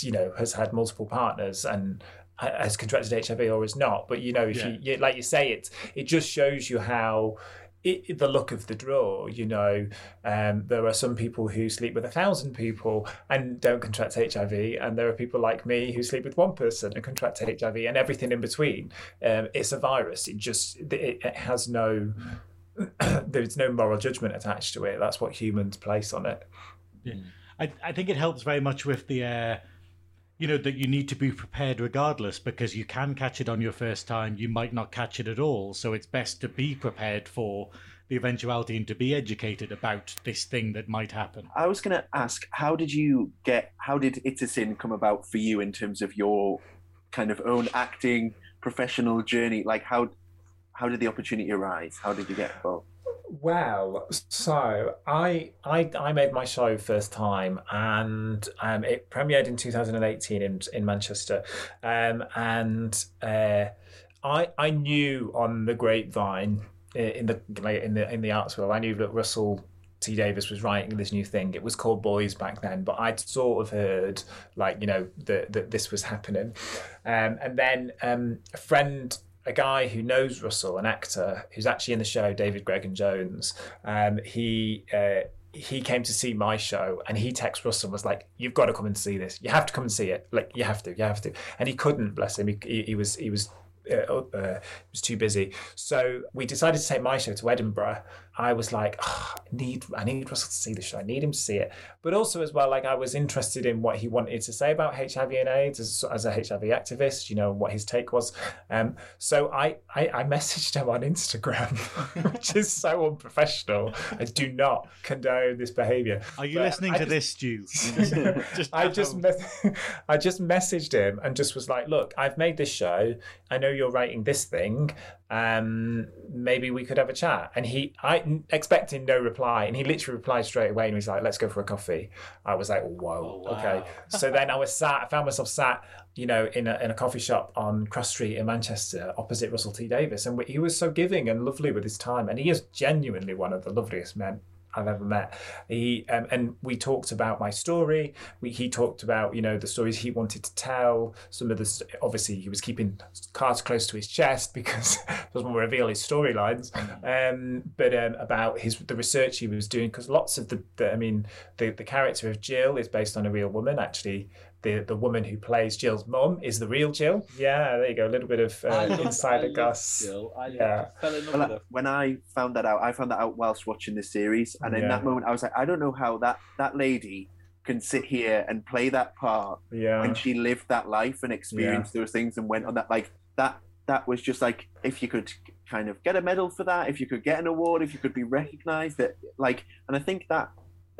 you know has had multiple partners and has contracted hiv or is not but you know if yeah. you, like you say it it just shows you how it, the look of the draw. You know, um, there are some people who sleep with a thousand people and don't contract HIV, and there are people like me who sleep with one person and contract HIV, and everything in between. Um, it's a virus. It just it, it has no. there's no moral judgment attached to it. That's what humans place on it. Yeah. I, I think it helps very much with the uh, you know that you need to be prepared regardless because you can catch it on your first time you might not catch it at all. So it's best to be prepared for the eventuality and to be educated about this thing that might happen. I was going to ask how did you get how did it's a sin come about for you in terms of your kind of own acting professional journey? Like how how did the opportunity arise? How did you get involved well, so I I I made my show first time, and um, it premiered in 2018 in in Manchester, um, and uh, I I knew on the grapevine uh, in the in the in the arts world, I knew that Russell T Davies was writing this new thing. It was called Boys back then, but I'd sort of heard like you know that that this was happening, um, and then um, a friend a guy who knows Russell, an actor who's actually in the show, David Gregan Jones. Um, he uh, he came to see my show and he texted Russell and was like, "You've got to come and see this. You have to come and see it. Like you have to, you have to." And he couldn't. Bless him. He, he, he was he was uh, uh, was too busy. So we decided to take my show to Edinburgh. I was like, oh, I need I need Russell to see the show. I need him to see it. But also as well, like I was interested in what he wanted to say about HIV and AIDS as, as a HIV activist. You know what his take was. Um, so I, I I messaged him on Instagram, which is so unprofessional. I do not condone this behaviour. Are you but listening I to just, this, Stu? I just me- I just messaged him and just was like, look, I've made this show. I know you're writing this thing um, maybe we could have a chat. And he, I expecting no reply, and he literally replied straight away, and he was like, "Let's go for a coffee." I was like, "Whoa, oh, wow. okay." so then I was sat, I found myself sat, you know, in a in a coffee shop on Cross Street in Manchester, opposite Russell T Davies, and he was so giving and lovely with his time, and he is genuinely one of the loveliest men I've ever met. He um, and we talked about my story. We, he talked about you know the stories he wanted to tell. Some of the obviously he was keeping cards close to his chest because it doesn't want to reveal his storylines. Um, but um, about his the research he was doing because lots of the, the I mean the the character of Jill is based on a real woman actually the the woman who plays Jill's mum is the real Jill. Yeah, there you go. A little bit of I uh, love- insider love goss. Jill. I Yeah. fell in love Well, with I- when I found that out, I found that out whilst watching this series, and in that moment, I was like, I don't know how that that lady can sit here and play that part Yeah, when she lived that life and experienced those things and went on that like that. That was just like if you could kind of get a medal for that, if you could get an award, if you could be recognised, that like, and I think that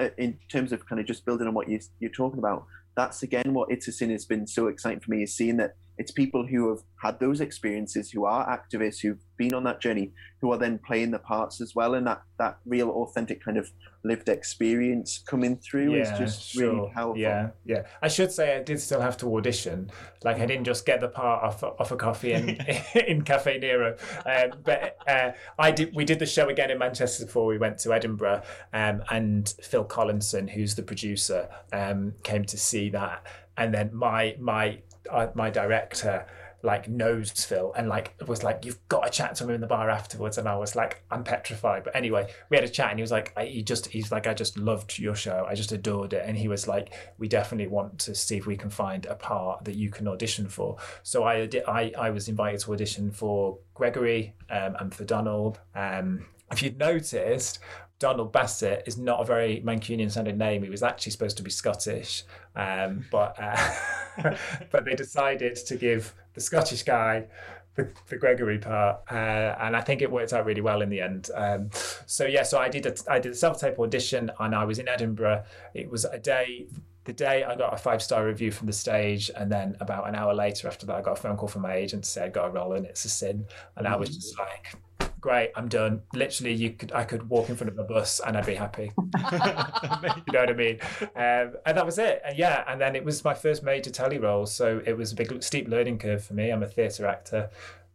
uh, in terms of kind of just building on what you, you're talking about, that's again what It's a has been so exciting for me is seeing that it's people who have had those experiences, who are activists, who've been on that journey, who are then playing the parts as well, and that that real authentic kind of lived experience coming through is just really powerful. Yeah, yeah. I should say I did still have to audition. Like I didn't just get the part off off a coffee in in Cafe Nero. Um, but uh, I did. We did the show again in Manchester before we went to Edinburgh. Um, and Phil Collinson, who's the producer, um, came to see that. And then my my uh, my director like knows Phil and like was like you've got to chat to him in the bar afterwards. And I was like I'm petrified. But anyway we had a chat and he was like he just he's like I just loved your show. I just adored it. And he was like we definitely want to see if we can find a part that you can audition for. So I I, I was invited to audition for Gregory um, and for Donald. Um, if you'd noticed Donald Bassett is not a very Mancunian sounding name. He was actually supposed to be Scottish, um, but uh, but they decided to give the Scottish guy the, the Gregory part, uh, and I think it worked out really well in the end. Um, so yeah, so I did a, I did a self tape audition, and I was in Edinburgh. It was a day. The day I got a five star review from the stage, and then about an hour later after that, I got a phone call from my agent to say I got a role and it's a sin, and I was just like, great, I'm done. Literally, you could I could walk in front of a bus and I'd be happy. you know what I mean? Um, and that was it. And yeah, and then it was my first major telly role, so it was a big steep learning curve for me. I'm a theatre actor,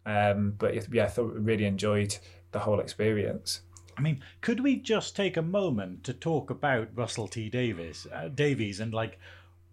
um, but it- yeah, I thought really enjoyed the whole experience. I mean, could we just take a moment to talk about Russell T Davies, uh, Davies, and like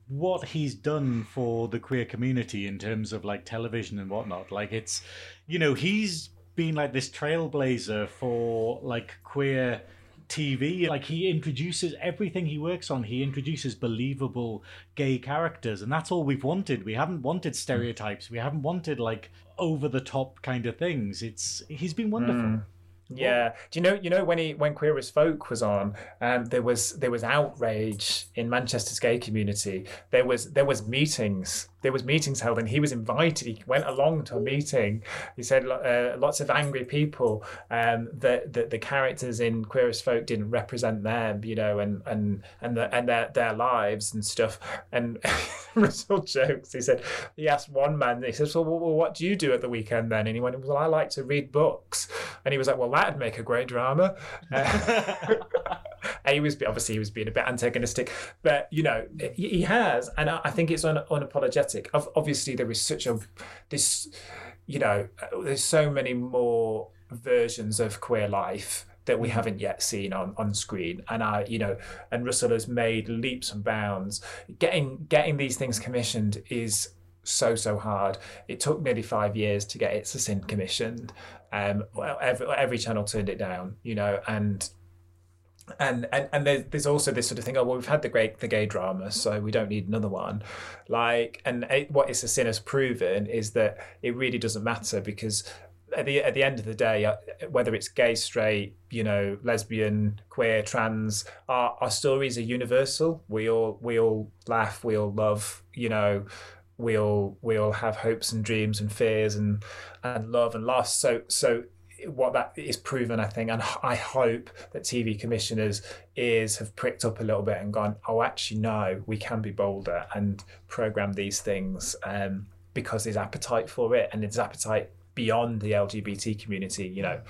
what he's done for the queer community in terms of like television and whatnot? Like, it's you know he's been like this trailblazer for like queer TV. Like he introduces everything he works on. He introduces believable gay characters, and that's all we've wanted. We haven't wanted stereotypes. We haven't wanted like over the top kind of things. It's he's been wonderful. Mm. Yeah. Do you know? You know when he when Queer as Folk was on, um, there was there was outrage in Manchester's gay community. There was there was meetings. There was meetings held, and he was invited. He went along to a meeting. He said uh, lots of angry people um, that that the characters in Queer as Folk didn't represent them, you know, and and and the, and their their lives and stuff. And Russell jokes. He said he asked one man. He says, "Well, what do you do at the weekend then?" And he went, "Well, I like to read books." And he was like, "Well, that'd make a great drama." Uh, he was obviously he was being a bit antagonistic, but you know he has, and I think it's un, unapologetic. Ob- Obviously, there is such a this, you know, uh, there's so many more versions of queer life that we haven't yet seen on, on screen. And I you know and Russell has made leaps and bounds. Getting getting these things commissioned is so so hard. It took nearly five years to get It's a Sin commissioned. Um well, every, every channel turned it down you know and and and and there's, there's also this sort of thing oh well we've had the great the gay drama so we don't need another one. Like and it, what it's a sin has proven is that it really doesn't matter because at the at the end of the day uh, whether it's gay straight you know lesbian queer trans our, our stories are universal. We all we all laugh we all love you know we all we all have hopes and dreams and fears and and love and loss. So so what that is proven, I think, and I hope that TV commissioners' ears have pricked up a little bit and gone, oh, actually, no, we can be bolder and program these things um, because there's appetite for it and there's appetite beyond the LGBT community. You know,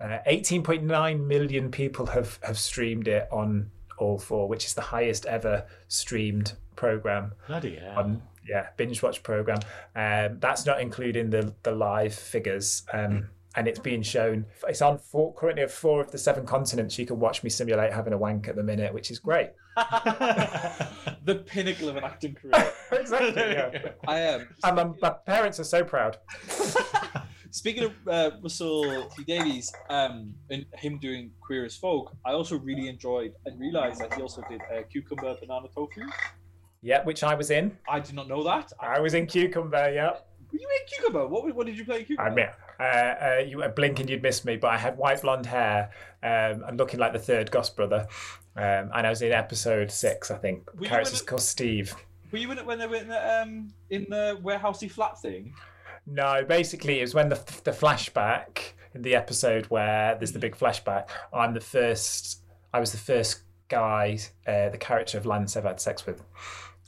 uh, 18.9 million people have have streamed it on All Four, which is the highest ever streamed program Bloody hell. on yeah binge watch program. Um, that's not including the the live figures. Um, and it's being shown. It's on four, currently of four of the seven continents. You can watch me simulate having a wank at the minute, which is great. the pinnacle of an acting career. exactly. Yeah. I am. And my, my parents are so proud. Speaking of uh, Russell T Davies um, and him doing Queer as Folk, I also really enjoyed and realized that he also did uh, Cucumber Banana Tofu. Yeah, which I was in. I did not know that. I was in Cucumber. Yeah. Were you in Cucumber? What, what did you play in Cucumber? I mean, uh, uh, you were blinking, you'd miss me, but I had white blonde hair um, and looking like the third Goss brother. Um, and I was in episode six, I think. Were Character's called Steve. Were you in it when they were in the um in the warehousey flat thing? No, basically, it was when the the flashback in the episode where there's the big flashback. I'm the first. I was the first guy, uh, the character of Lance ever had sex with.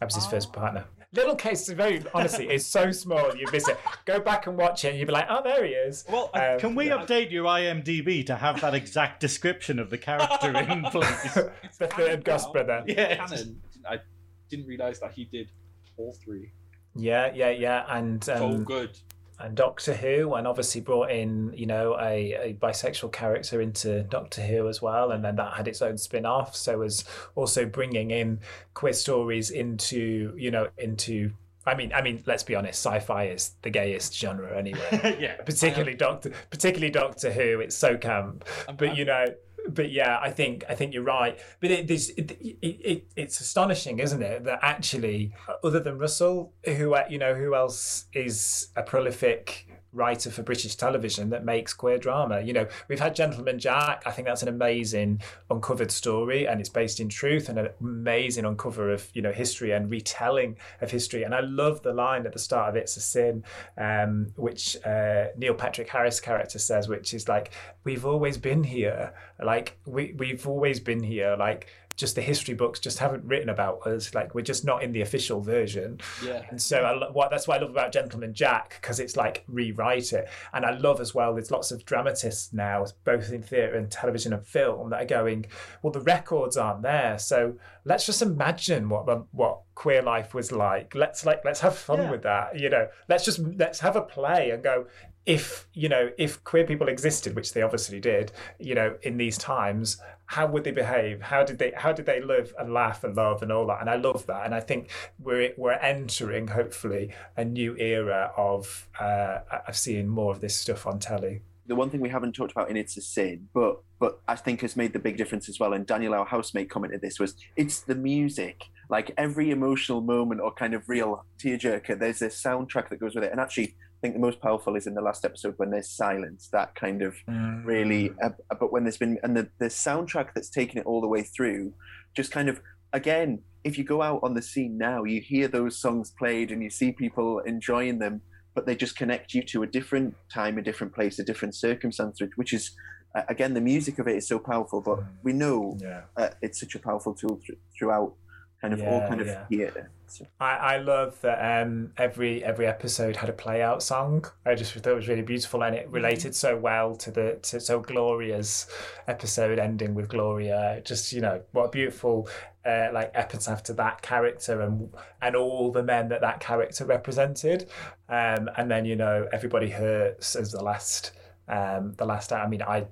I was his first partner. Little case, very honestly, it's so small you miss it. Go back and watch it, and you'll be like, "Oh, there he is." Well, Um, Can we update your IMDb to have that exact description of the character in place? the third Goss Now, brother. Yeah. Canon. I didn't realize that he did all three. Yeah, yeah, yeah, and So um, good. And Doctor Who, and obviously brought in you know a, a bisexual character into Doctor Who as well, and then that had its own spin off. So was also bringing in queer stories into you know into. I mean, I mean, let's be honest. Sci-fi is the gayest genre anyway. yeah. particularly Doctor, particularly Doctor Who. It's so camp, but you know. But yeah, I think I think you're right. But it, it, it, it's astonishing, isn't it, that actually, other than Russell, who uh, you know, who else is a prolific writer for British television that makes queer drama? You know, we've had Gentleman Jack. I think that's an amazing uncovered story, and it's based in truth, and an amazing uncover of you know history and retelling of history. And I love the line at the start of It's a Sin, um, which uh, Neil Patrick Harris character says, which is like, "We've always been here. Like we we've always been here. Like." Just the history books just haven't written about us. Like we're just not in the official version. Yeah. And so I, what that's what I love about Gentleman Jack because it's like rewrite it. And I love as well. There's lots of dramatists now, both in theatre and television and film, that are going. Well, the records aren't there, so let's just imagine what what queer life was like. Let's like let's have fun Yeah. with that. You know, let's just let's have a play and go. If you know, if queer people existed, which they obviously did, you know, in these times, how would they behave? How did they how did they live and laugh and love and all that? And I love that. And I think we're we're entering hopefully a new era of uh, of seeing more of this stuff on telly. the one thing we haven't talked about in It's a Sin, but but I think has made the big difference as well, and Daniel, our housemate, commented this was it's the music. Like every emotional moment or kind of real tearjerker, there's a soundtrack that goes with it. And actually, think the most powerful is in the last episode when there's silence. That kind of really, uh, but when there's been and the the soundtrack that's taken it all the way through, just kind of again, if you go out on the scene now, you hear those songs played and you see people enjoying them but they just connect you to a different time, a different place, a different circumstance, which- which is, uh, again, the music of it is so powerful. But we know Yeah. uh, it's such a powerful tool thr- throughout, kind of all Yeah, kind of yeah. theatre. So, I, I love that um, every every episode had a play out song. I just thought it was really beautiful and it related so well to the to so Gloria's episode ending with Gloria. Just you know what a beautiful uh, like epitaph to that character and and all the men that that character represented. Um, and then you know everybody hurts as the last um, the last I mean I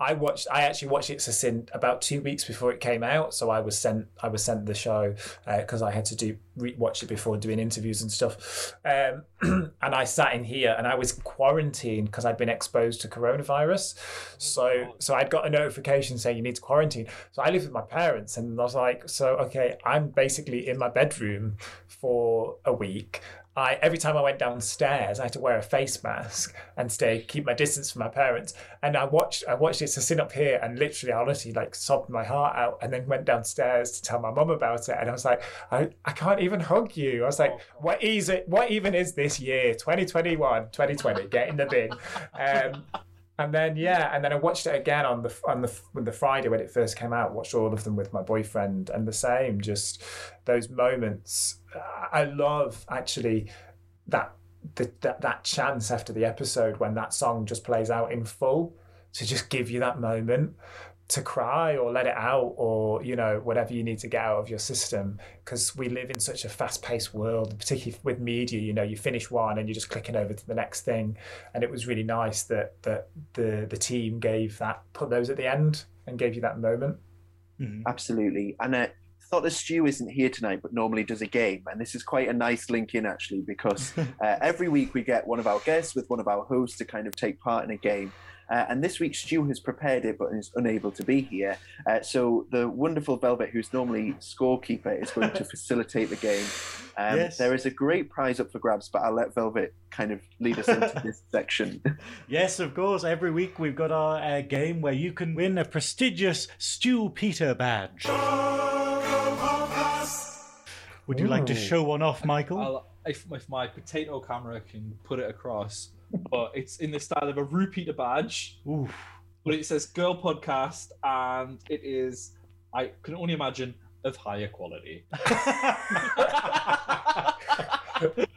I watched I actually watched It's a Sin about two weeks before it came out. So I was sent I was sent the show because I had to do re- watch it before doing interviews and stuff. Um, and I sat in here and I was quarantined because I'd been exposed to coronavirus. So so I'd got a notification saying you need to quarantine. So I lived with my parents and I was like so okay I'm basically in my bedroom for a week I every time I went downstairs, I had to wear a face mask and stay keep my distance from my parents. And I watched I watched it to sit up here and literally, I honestly, like sobbed my heart out, and then went downstairs to tell my mum about it. And I was like, I, I can't even hug you. I was like, what is it? What even is this year? 2021, 2020? Get in the bin. Um, and then yeah, and then I watched it again on the on the on the Friday when it first came out. Watched all of them with my boyfriend, and the same. Just those moments. I love actually that the, that that chance after the episode when that song just plays out in full to just give you that moment to cry or let it out or you know whatever you need to get out of your system because we live in such a fast-paced world particularly with media you know you finish one and you're just clicking over to the next thing and it was really nice that that the the team gave that put those at the end and gave you that moment Mhm. absolutely. And I thought that Stu isn't here tonight, but normally does a game. And this is quite a nice link in, actually, because uh, every week we get one of our guests with one of our hosts to kind of take part in a game. Uh, and this week, Stu has prepared it but is unable to be here. Uh, so the wonderful Velvet, who's normally scorekeeper, is going to facilitate the game. Um, Yes. There is a great prize up for grabs, but I'll let Velvet kind of lead us into this section. Yes, of course. Every week we've got our uh, game where you can win a prestigious Stu Peter badge. Would you like to show one off, Michael? I'll, if, if my potato camera can put it across, but it's in the style of a repeater badge, Oof. but it says "Girl Podcast" and it is, I can only imagine, of higher quality.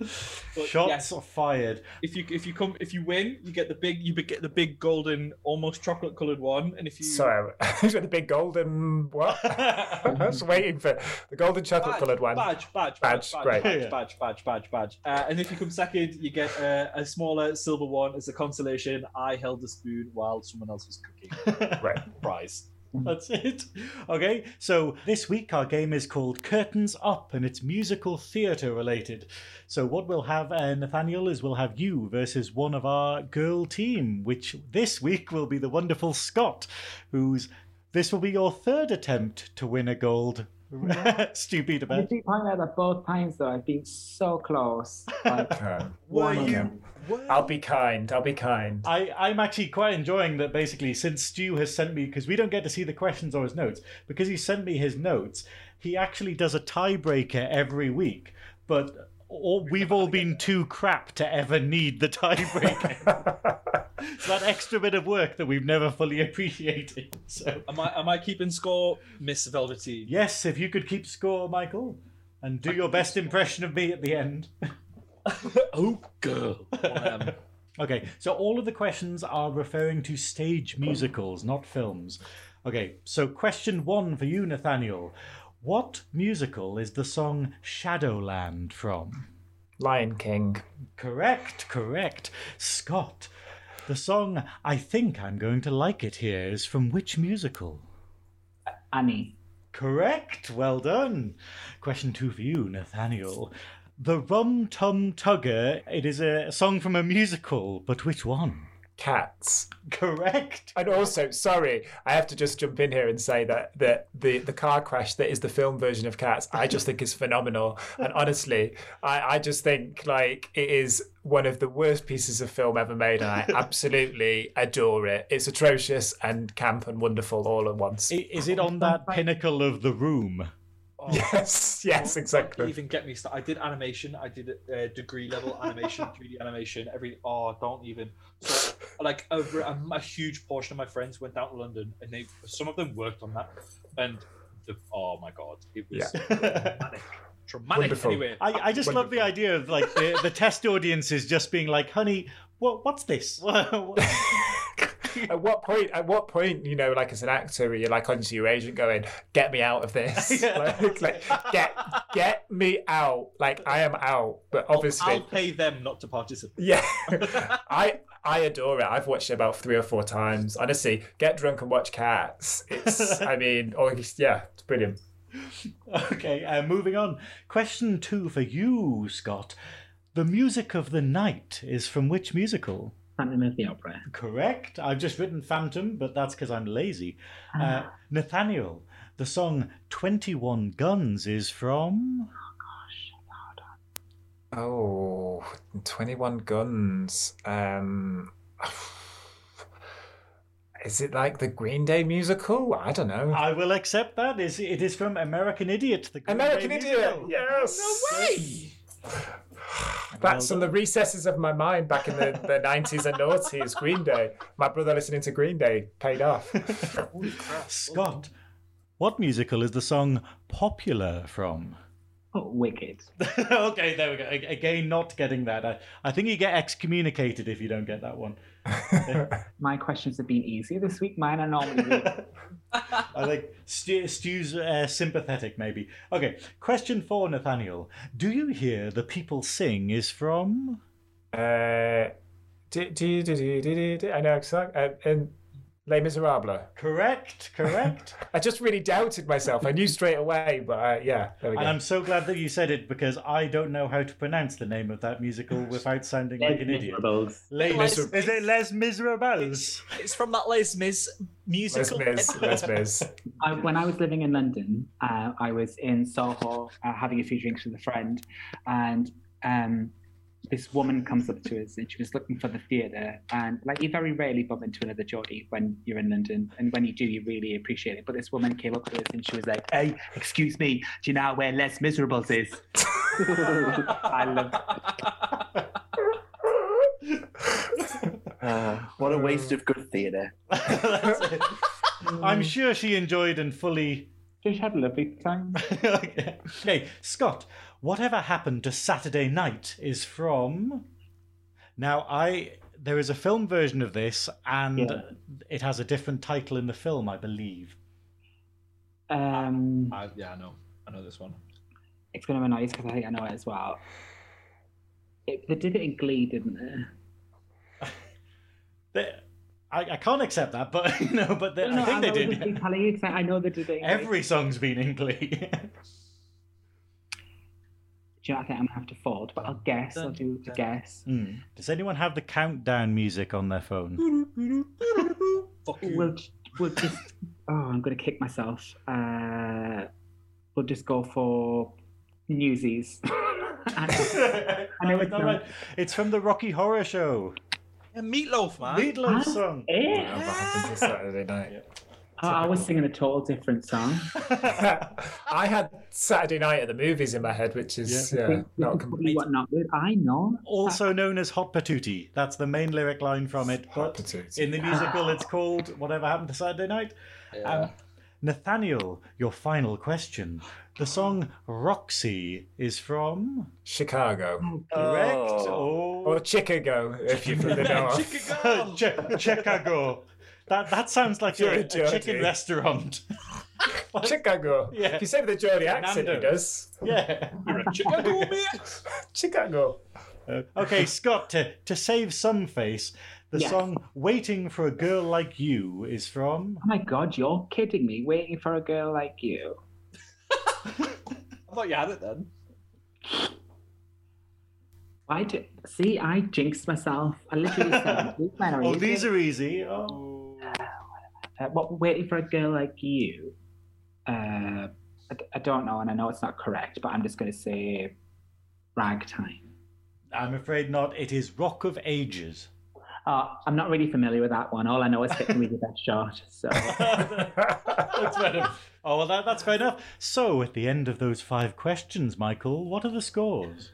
But Shots yes, are fired. if you if you come if you win, you get the big you get the big golden almost chocolate colored one, and if you Sorry, the big golden what? I was waiting for the golden chocolate coloured one. Badge, badge, Badge, badge, badge, great. badge, Yeah. badge, badge, badge, badge. Uh, and if you come second, you get a, a smaller silver one as a consolation. I held the spoon while someone else was cooking. Right. Prize. That's it. Okay, so this week our game is called Curtains Up and it's musical theatre related. So, what we'll have, uh, Nathaniel, is we'll have you versus one of our girl team, which this week will be the wonderful Scott, who's this will be your third attempt to win a gold. Stupid You about. keep pointing out that both times though I've been so close. Like, Were one of you? Them. I'll be kind. I'll be kind. I, I'm actually quite enjoying that basically since Stu has sent me because we don't get to see the questions or his notes because he sent me his notes he actually does a tiebreaker every week but all, we've all been too crap to ever need the tiebreaker it's that extra bit of work that we've never fully appreciated so Am I am I keeping score, Miss Velveteen? yes if you could keep score Michael and do your best impression of me at the end oh, girl. Um, Okay, so all of the questions are referring to stage musicals, not films. Okay, so question one for you, Nathaniel. What musical is the song Shadowland from? Lion King. Correct, correct. Scott, the song I Think I'm Going to Like It Here is from which musical? Annie. Correct, well done. Question two for you, Nathaniel. The Rum Tum Tugger, it is a song from a musical, but which one? Cats. Correct. And also, sorry, I have to just jump in here and say that that the, the car crash that is the film version of Cats, I just think is phenomenal. And honestly, I, I just think like it is one of the worst pieces of film ever made, and I absolutely adore it. It's atrocious and camp and wonderful all at once. Is it on that pinnacle of the room? Oh, yes, yes, don't exactly. Even get me started. I did animation. I did uh, degree level animation, 3D animation. Every oh, don't even. So, like a, a, a huge portion of my friends went down to London, and they some of them worked on that, and the oh my god, it was traumatic. Traumatic. Wonderful. Anyway, I, I just love the idea of like the, the test audiences just being like, honey, what what's this? What- what-" at what point? At what point? You know, like as an actor, you're like onto your agent, going, "Get me out of this! Yeah. like, like, get get me out! Like I am out." But obviously, I'll pay them not to participate. Yeah, I I adore it. I've watched it about three or four times. Honestly, get drunk and watch Cats. It's, I mean, or yeah, it's brilliant. okay, uh, moving on. Question two for you, Scott. The music of the night is from which musical? Phantom of the Opera. Correct. I've just written Phantom, but that's because I'm lazy. Uh, Nathaniel, the song 21 Guns is from. Oh, 21 Guns. Um, is it like the Green Day musical? I don't know. I will accept that. Is It is from American Idiot. The Green American Day Idiot. musical. Yes. No way. That's from the recesses of my mind back in the, the 90s and noughties. Green Day. My brother listening to Green Day paid off. Holy crap. Scott, what musical is the song Popular from? Oh, Wicked. okay, there we go. Again, not getting that. I, I think you get excommunicated if you don't get that one. My questions have been easier this week. Mine are normally really I think Stu, Stu's uh, sympathetic, maybe. Okay, question four, Nathaniel. Do you hear the people sing is from? Uh, do, do, do, do, do, do, do. I know. exactly, uh, and Les Miserables. Correct, correct. I just really doubted myself. I knew straight away, but uh, yeah, there we go. and I'm so glad that you said it because I don't know how to pronounce the name of that musical without sounding like an idiot. Miserables. Les, Les- is it Les Miserables? It's from that Les Mis musical. Les. Mis, Les Mis. I, when I was living in London, uh, I was in Soho uh, having a few drinks with a friend, and um, this woman comes up to us and she was looking for the theatre. And like you very rarely bump into another Geordie when you're in London, and when you do, you really appreciate it. But this woman came up to us and she was like, "Hey, excuse me, do you know where Les Miserables is?" I love. Uh, what a waste of good theatre. That's it. I'm sure she enjoyed and fully. She had a lovely time. okay, Scott, whatever happened to Saturday Night is from. Now, I there is a film version of this, and Yeah. it has a different title in the film, I believe. Um, I, yeah, I know. I know this one. it's going to be nice because I think I know it as well. It, they did it in Glee, didn't they? They- I, I can't accept that, but you know, but they, No, I think they did. this is telling you 'cause I I know they did it. in Glee. Every song's been in Glee. Do you know, I think I'm gonna have to fold, but I'll guess. I'll do a guess. Hmm. Does anyone have the countdown music on their phone? Fuck you. We'll we'll just. Oh, I'm gonna kick myself. Uh, we'll just go for Newsies. I know it's not. right. It's from the Rocky Horror Show. Yeah, Meatloaf, man. Meatloaf Huh? song. Whatever happened to Saturday night? Oh, I was singing a total different song. I had Saturday night at the movies in my head, which is Yeah. yeah, We- we not could complete. what not with. I know. also known as Hot Patootie. That's the main lyric line from it. Hot But Patootie. in the musical, it's called Whatever Happened to Saturday Night. Um, Nathaniel, your final question. The song Roxy is from. Chicago Correct. Oh. or Chicago, if you're from the north. Oh. Chicago. That that sounds like a, a a chicken Geordie. restaurant. Chicago. Yeah. If you say with a Geordie accent, he does. yeah. Chicago, mate. Chicago. Uh, okay, Scott, to, to save some face, the Yeah. song Waiting for a Girl Like You is from. Oh my god, you're kidding me! Waiting for a girl like you. I thought you had it then. I do, see. I jinxed myself. I literally said, "These are Oh, easy." these are easy. Oh. Uh, what, waiting for a girl like you. Uh, I, d- I don't know, and I know it's not correct, but I'm just going to say ragtime. I'm afraid not. It is Rock of Ages. Uh, I'm not really familiar with that one. All I know is hit me with that shot. So that's fair enough. Oh, well, that, that's fair enough. So, at the end of those five questions, Michael, what are the scores?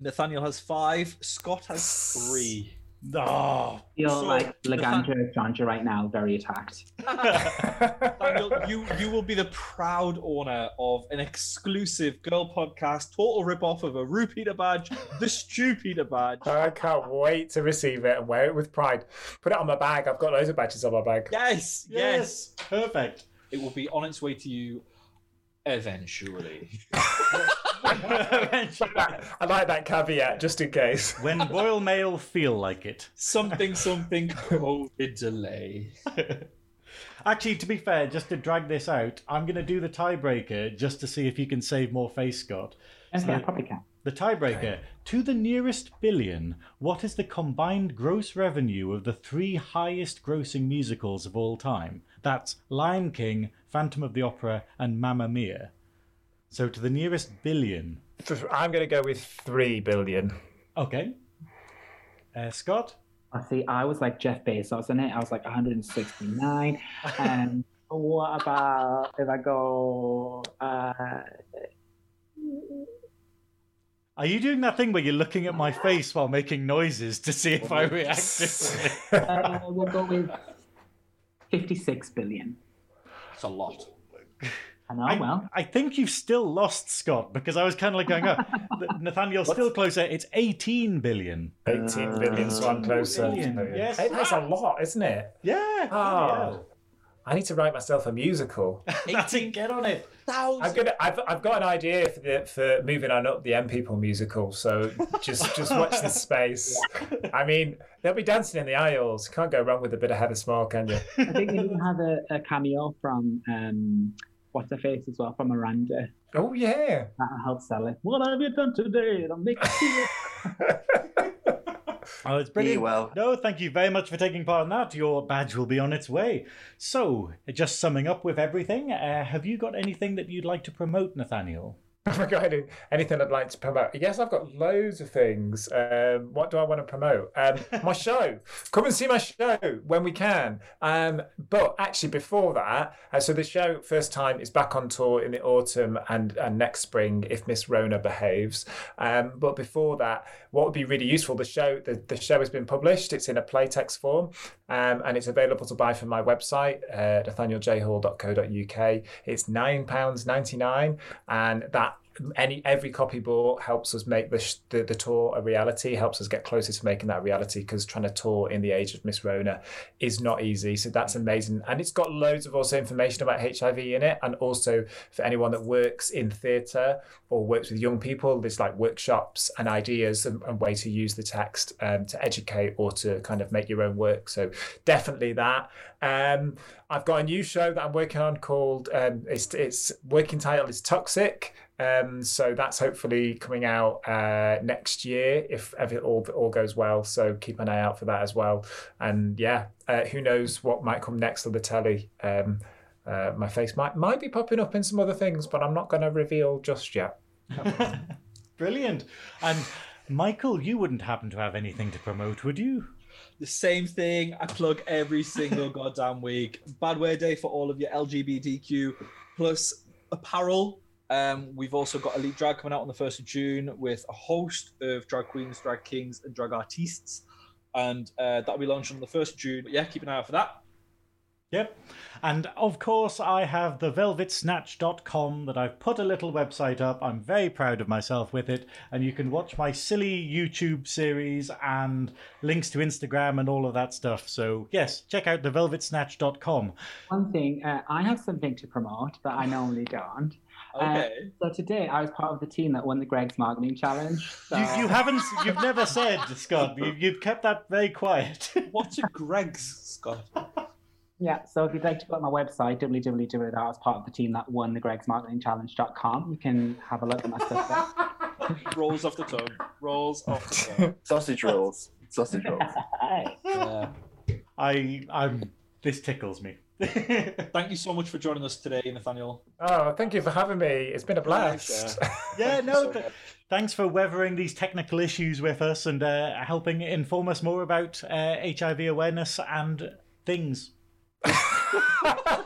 Nathaniel has five. Scott has three. Oh, feel So, like Nathan- Laganja Estranja right now, very attacked. Nathaniel, you you will be the proud owner of an exclusive girl podcast, total rip off of a RuPeter badge, the Stupida badge. I can't wait to receive it and wear it with pride. Put it on my bag. I've got loads of badges on my bag. Yes, yes. Perfect. It will be on its way to you eventually. I like that caveat just in case. when Royal Mail feel like it. Something, something, COVID delay. Actually, to be fair, just to drag this out, I'm going to do the tiebreaker just to see if you can save more face, Scott. Yeah, I probably can. The tiebreaker. To the nearest billion, what is the combined gross revenue of the three highest grossing musicals of all time? That's Lion King, Phantom of the Opera, and Mamma Mia. So to the nearest billion. I'm going to go with three billion. Okay. Uh, Scott? I see. I was like Jeff Bezos in it. I was like 169. And what about if I go? Uh, Are you doing that thing where you're looking at my face while making noises to see if I react uh, we'll go with 56 billion. That's a lot. I know. I, well, I think you've still lost, Scott, because I was kind of like going, oh, Nathaniel's still closer. It's 18 billion. 18 billion, so I'm closer. billion, yes. Hey, that's a lot, isn't it? Yeah. bloody Ah. I need to write myself a musical. That's it. Get on it. I'm gonna. I've, I've got an idea for the for moving on up the M People musical. So just just watch this space. I mean, they'll be dancing in the aisles. Can't go wrong with a bit of Heather Small, can you? I think they even have a, a cameo from um, what's her face as well from Miranda. Oh yeah. That'll help sell it. What have you done today? It'll make you Oh, it's Be brilliant. well. No, thank you very much for taking part in that. Your badge will be on its way. So, just summing up with everything, uh, have you got anything that you'd like to promote, Nathaniel? Have I got any, anything I'd like to promote? Yes, I've got loads of things. Um, what do I want to promote? Um, my show. Come and see my show when we can. Um, but actually, before that, uh, so the show first time is back on tour in the autumn and, and next spring if Miss Rona behaves. Um, but before that, what would be really useful? The show the, the show has been published. It's in a playtext form, um, and it's available to buy from my website, uh, nathanielJhall.co.uk. It's nine pounds ninety nine, and that any every copy bought helps us make the, the the tour a reality helps us get closer to making that reality because trying to tour in the age of miss rona is not easy. So that's amazing. And it's got loads of also information about hiv in it. And also for anyone that works in theatre or works with young people there's like workshops and ideas and, and way to use the text um, to educate or to kind of make your own work. So definitely that. Um, I've got a new show that I'm working on called um, it's its working title is Toxic. Um, so that's hopefully coming out uh, next year if ever all all goes well. So keep an eye out for that as well. And yeah, uh, who knows what might come next on the telly. Um, uh, my face might might be popping up in some other things, but I'm not going to reveal just yet. Brilliant. And Michael, you wouldn't happen to have anything to promote, would you? The same thing I plug every single goddamn week. Bad Wear Day for all of your LGBTQ plus apparel. Um, we've also got Elite Drag coming out on the 1st of June with a host of drag queens, drag kings, and drag artistes. And uh, that'll be launched on the 1st of June. But yeah, keep an eye out for that. Yep. And of course, I have the velvetsnatch.com that I've put a little website up. I'm very proud of myself with it. And you can watch my silly YouTube series and links to Instagram and all of that stuff. So, yes, check out the velvetsnatch.com. One thing, uh, I have something to promote that I normally don't. Uh, Okay. so today I was part of the team that won the Greggs Marketing Challenge. So You, you haven't, you've never said, Scott, you, you've kept that very quiet. What's a Greggs, Scott? Yeah, so if you'd like to go to my website, www. I was part of the team that won the Greggs Marketing Challenge.com, you can have a look at my stuff there. Rolls off the tongue. Rolls off the tongue. Sausage rolls. Sausage rolls. Yeah. I, I'm, this tickles me. Thank you so much for joining us today, Nathaniel. Oh, thank you for having me. It's been a blast. Yeah, Thank no, so th- thanks for weathering these technical issues with us and uh, helping inform us more about uh, HIV awareness and things.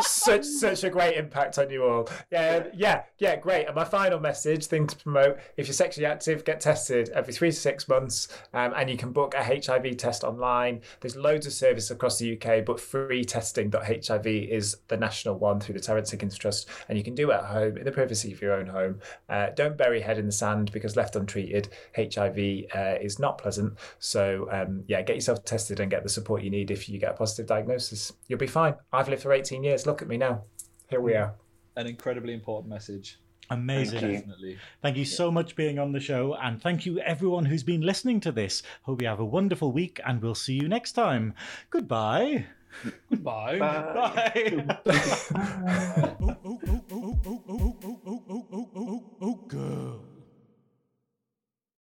such such a great impact on you all. Yeah, yeah, yeah, great. And my final message, thing to promote: if you're sexually active, get tested every three to six months, um, and you can book a HIV test online. There's loads of service across the UK, but freetesting.hiv is the national one through the Terence Higgins Trust, and you can do it at home in the privacy of your own home. Uh, don't bury your head in the sand because left untreated, HIV uh, is not pleasant. So um, yeah, get yourself tested and get the support you need if you get a positive diagnosis. You'll be fine. I've lived for 18 years. Look at me now. Here we are. An incredibly important message. Amazing. Thank you. Definitely. Thank you so much being on the show. And thank you, everyone who's been listening to this. Hope you have a wonderful week, and we'll see you next time. Goodbye. Goodbye. Bye. Bye. oh, oh, oh, oh, oh, oh, oh, oh, oh, oh, oh, oh, oh, oh, girl.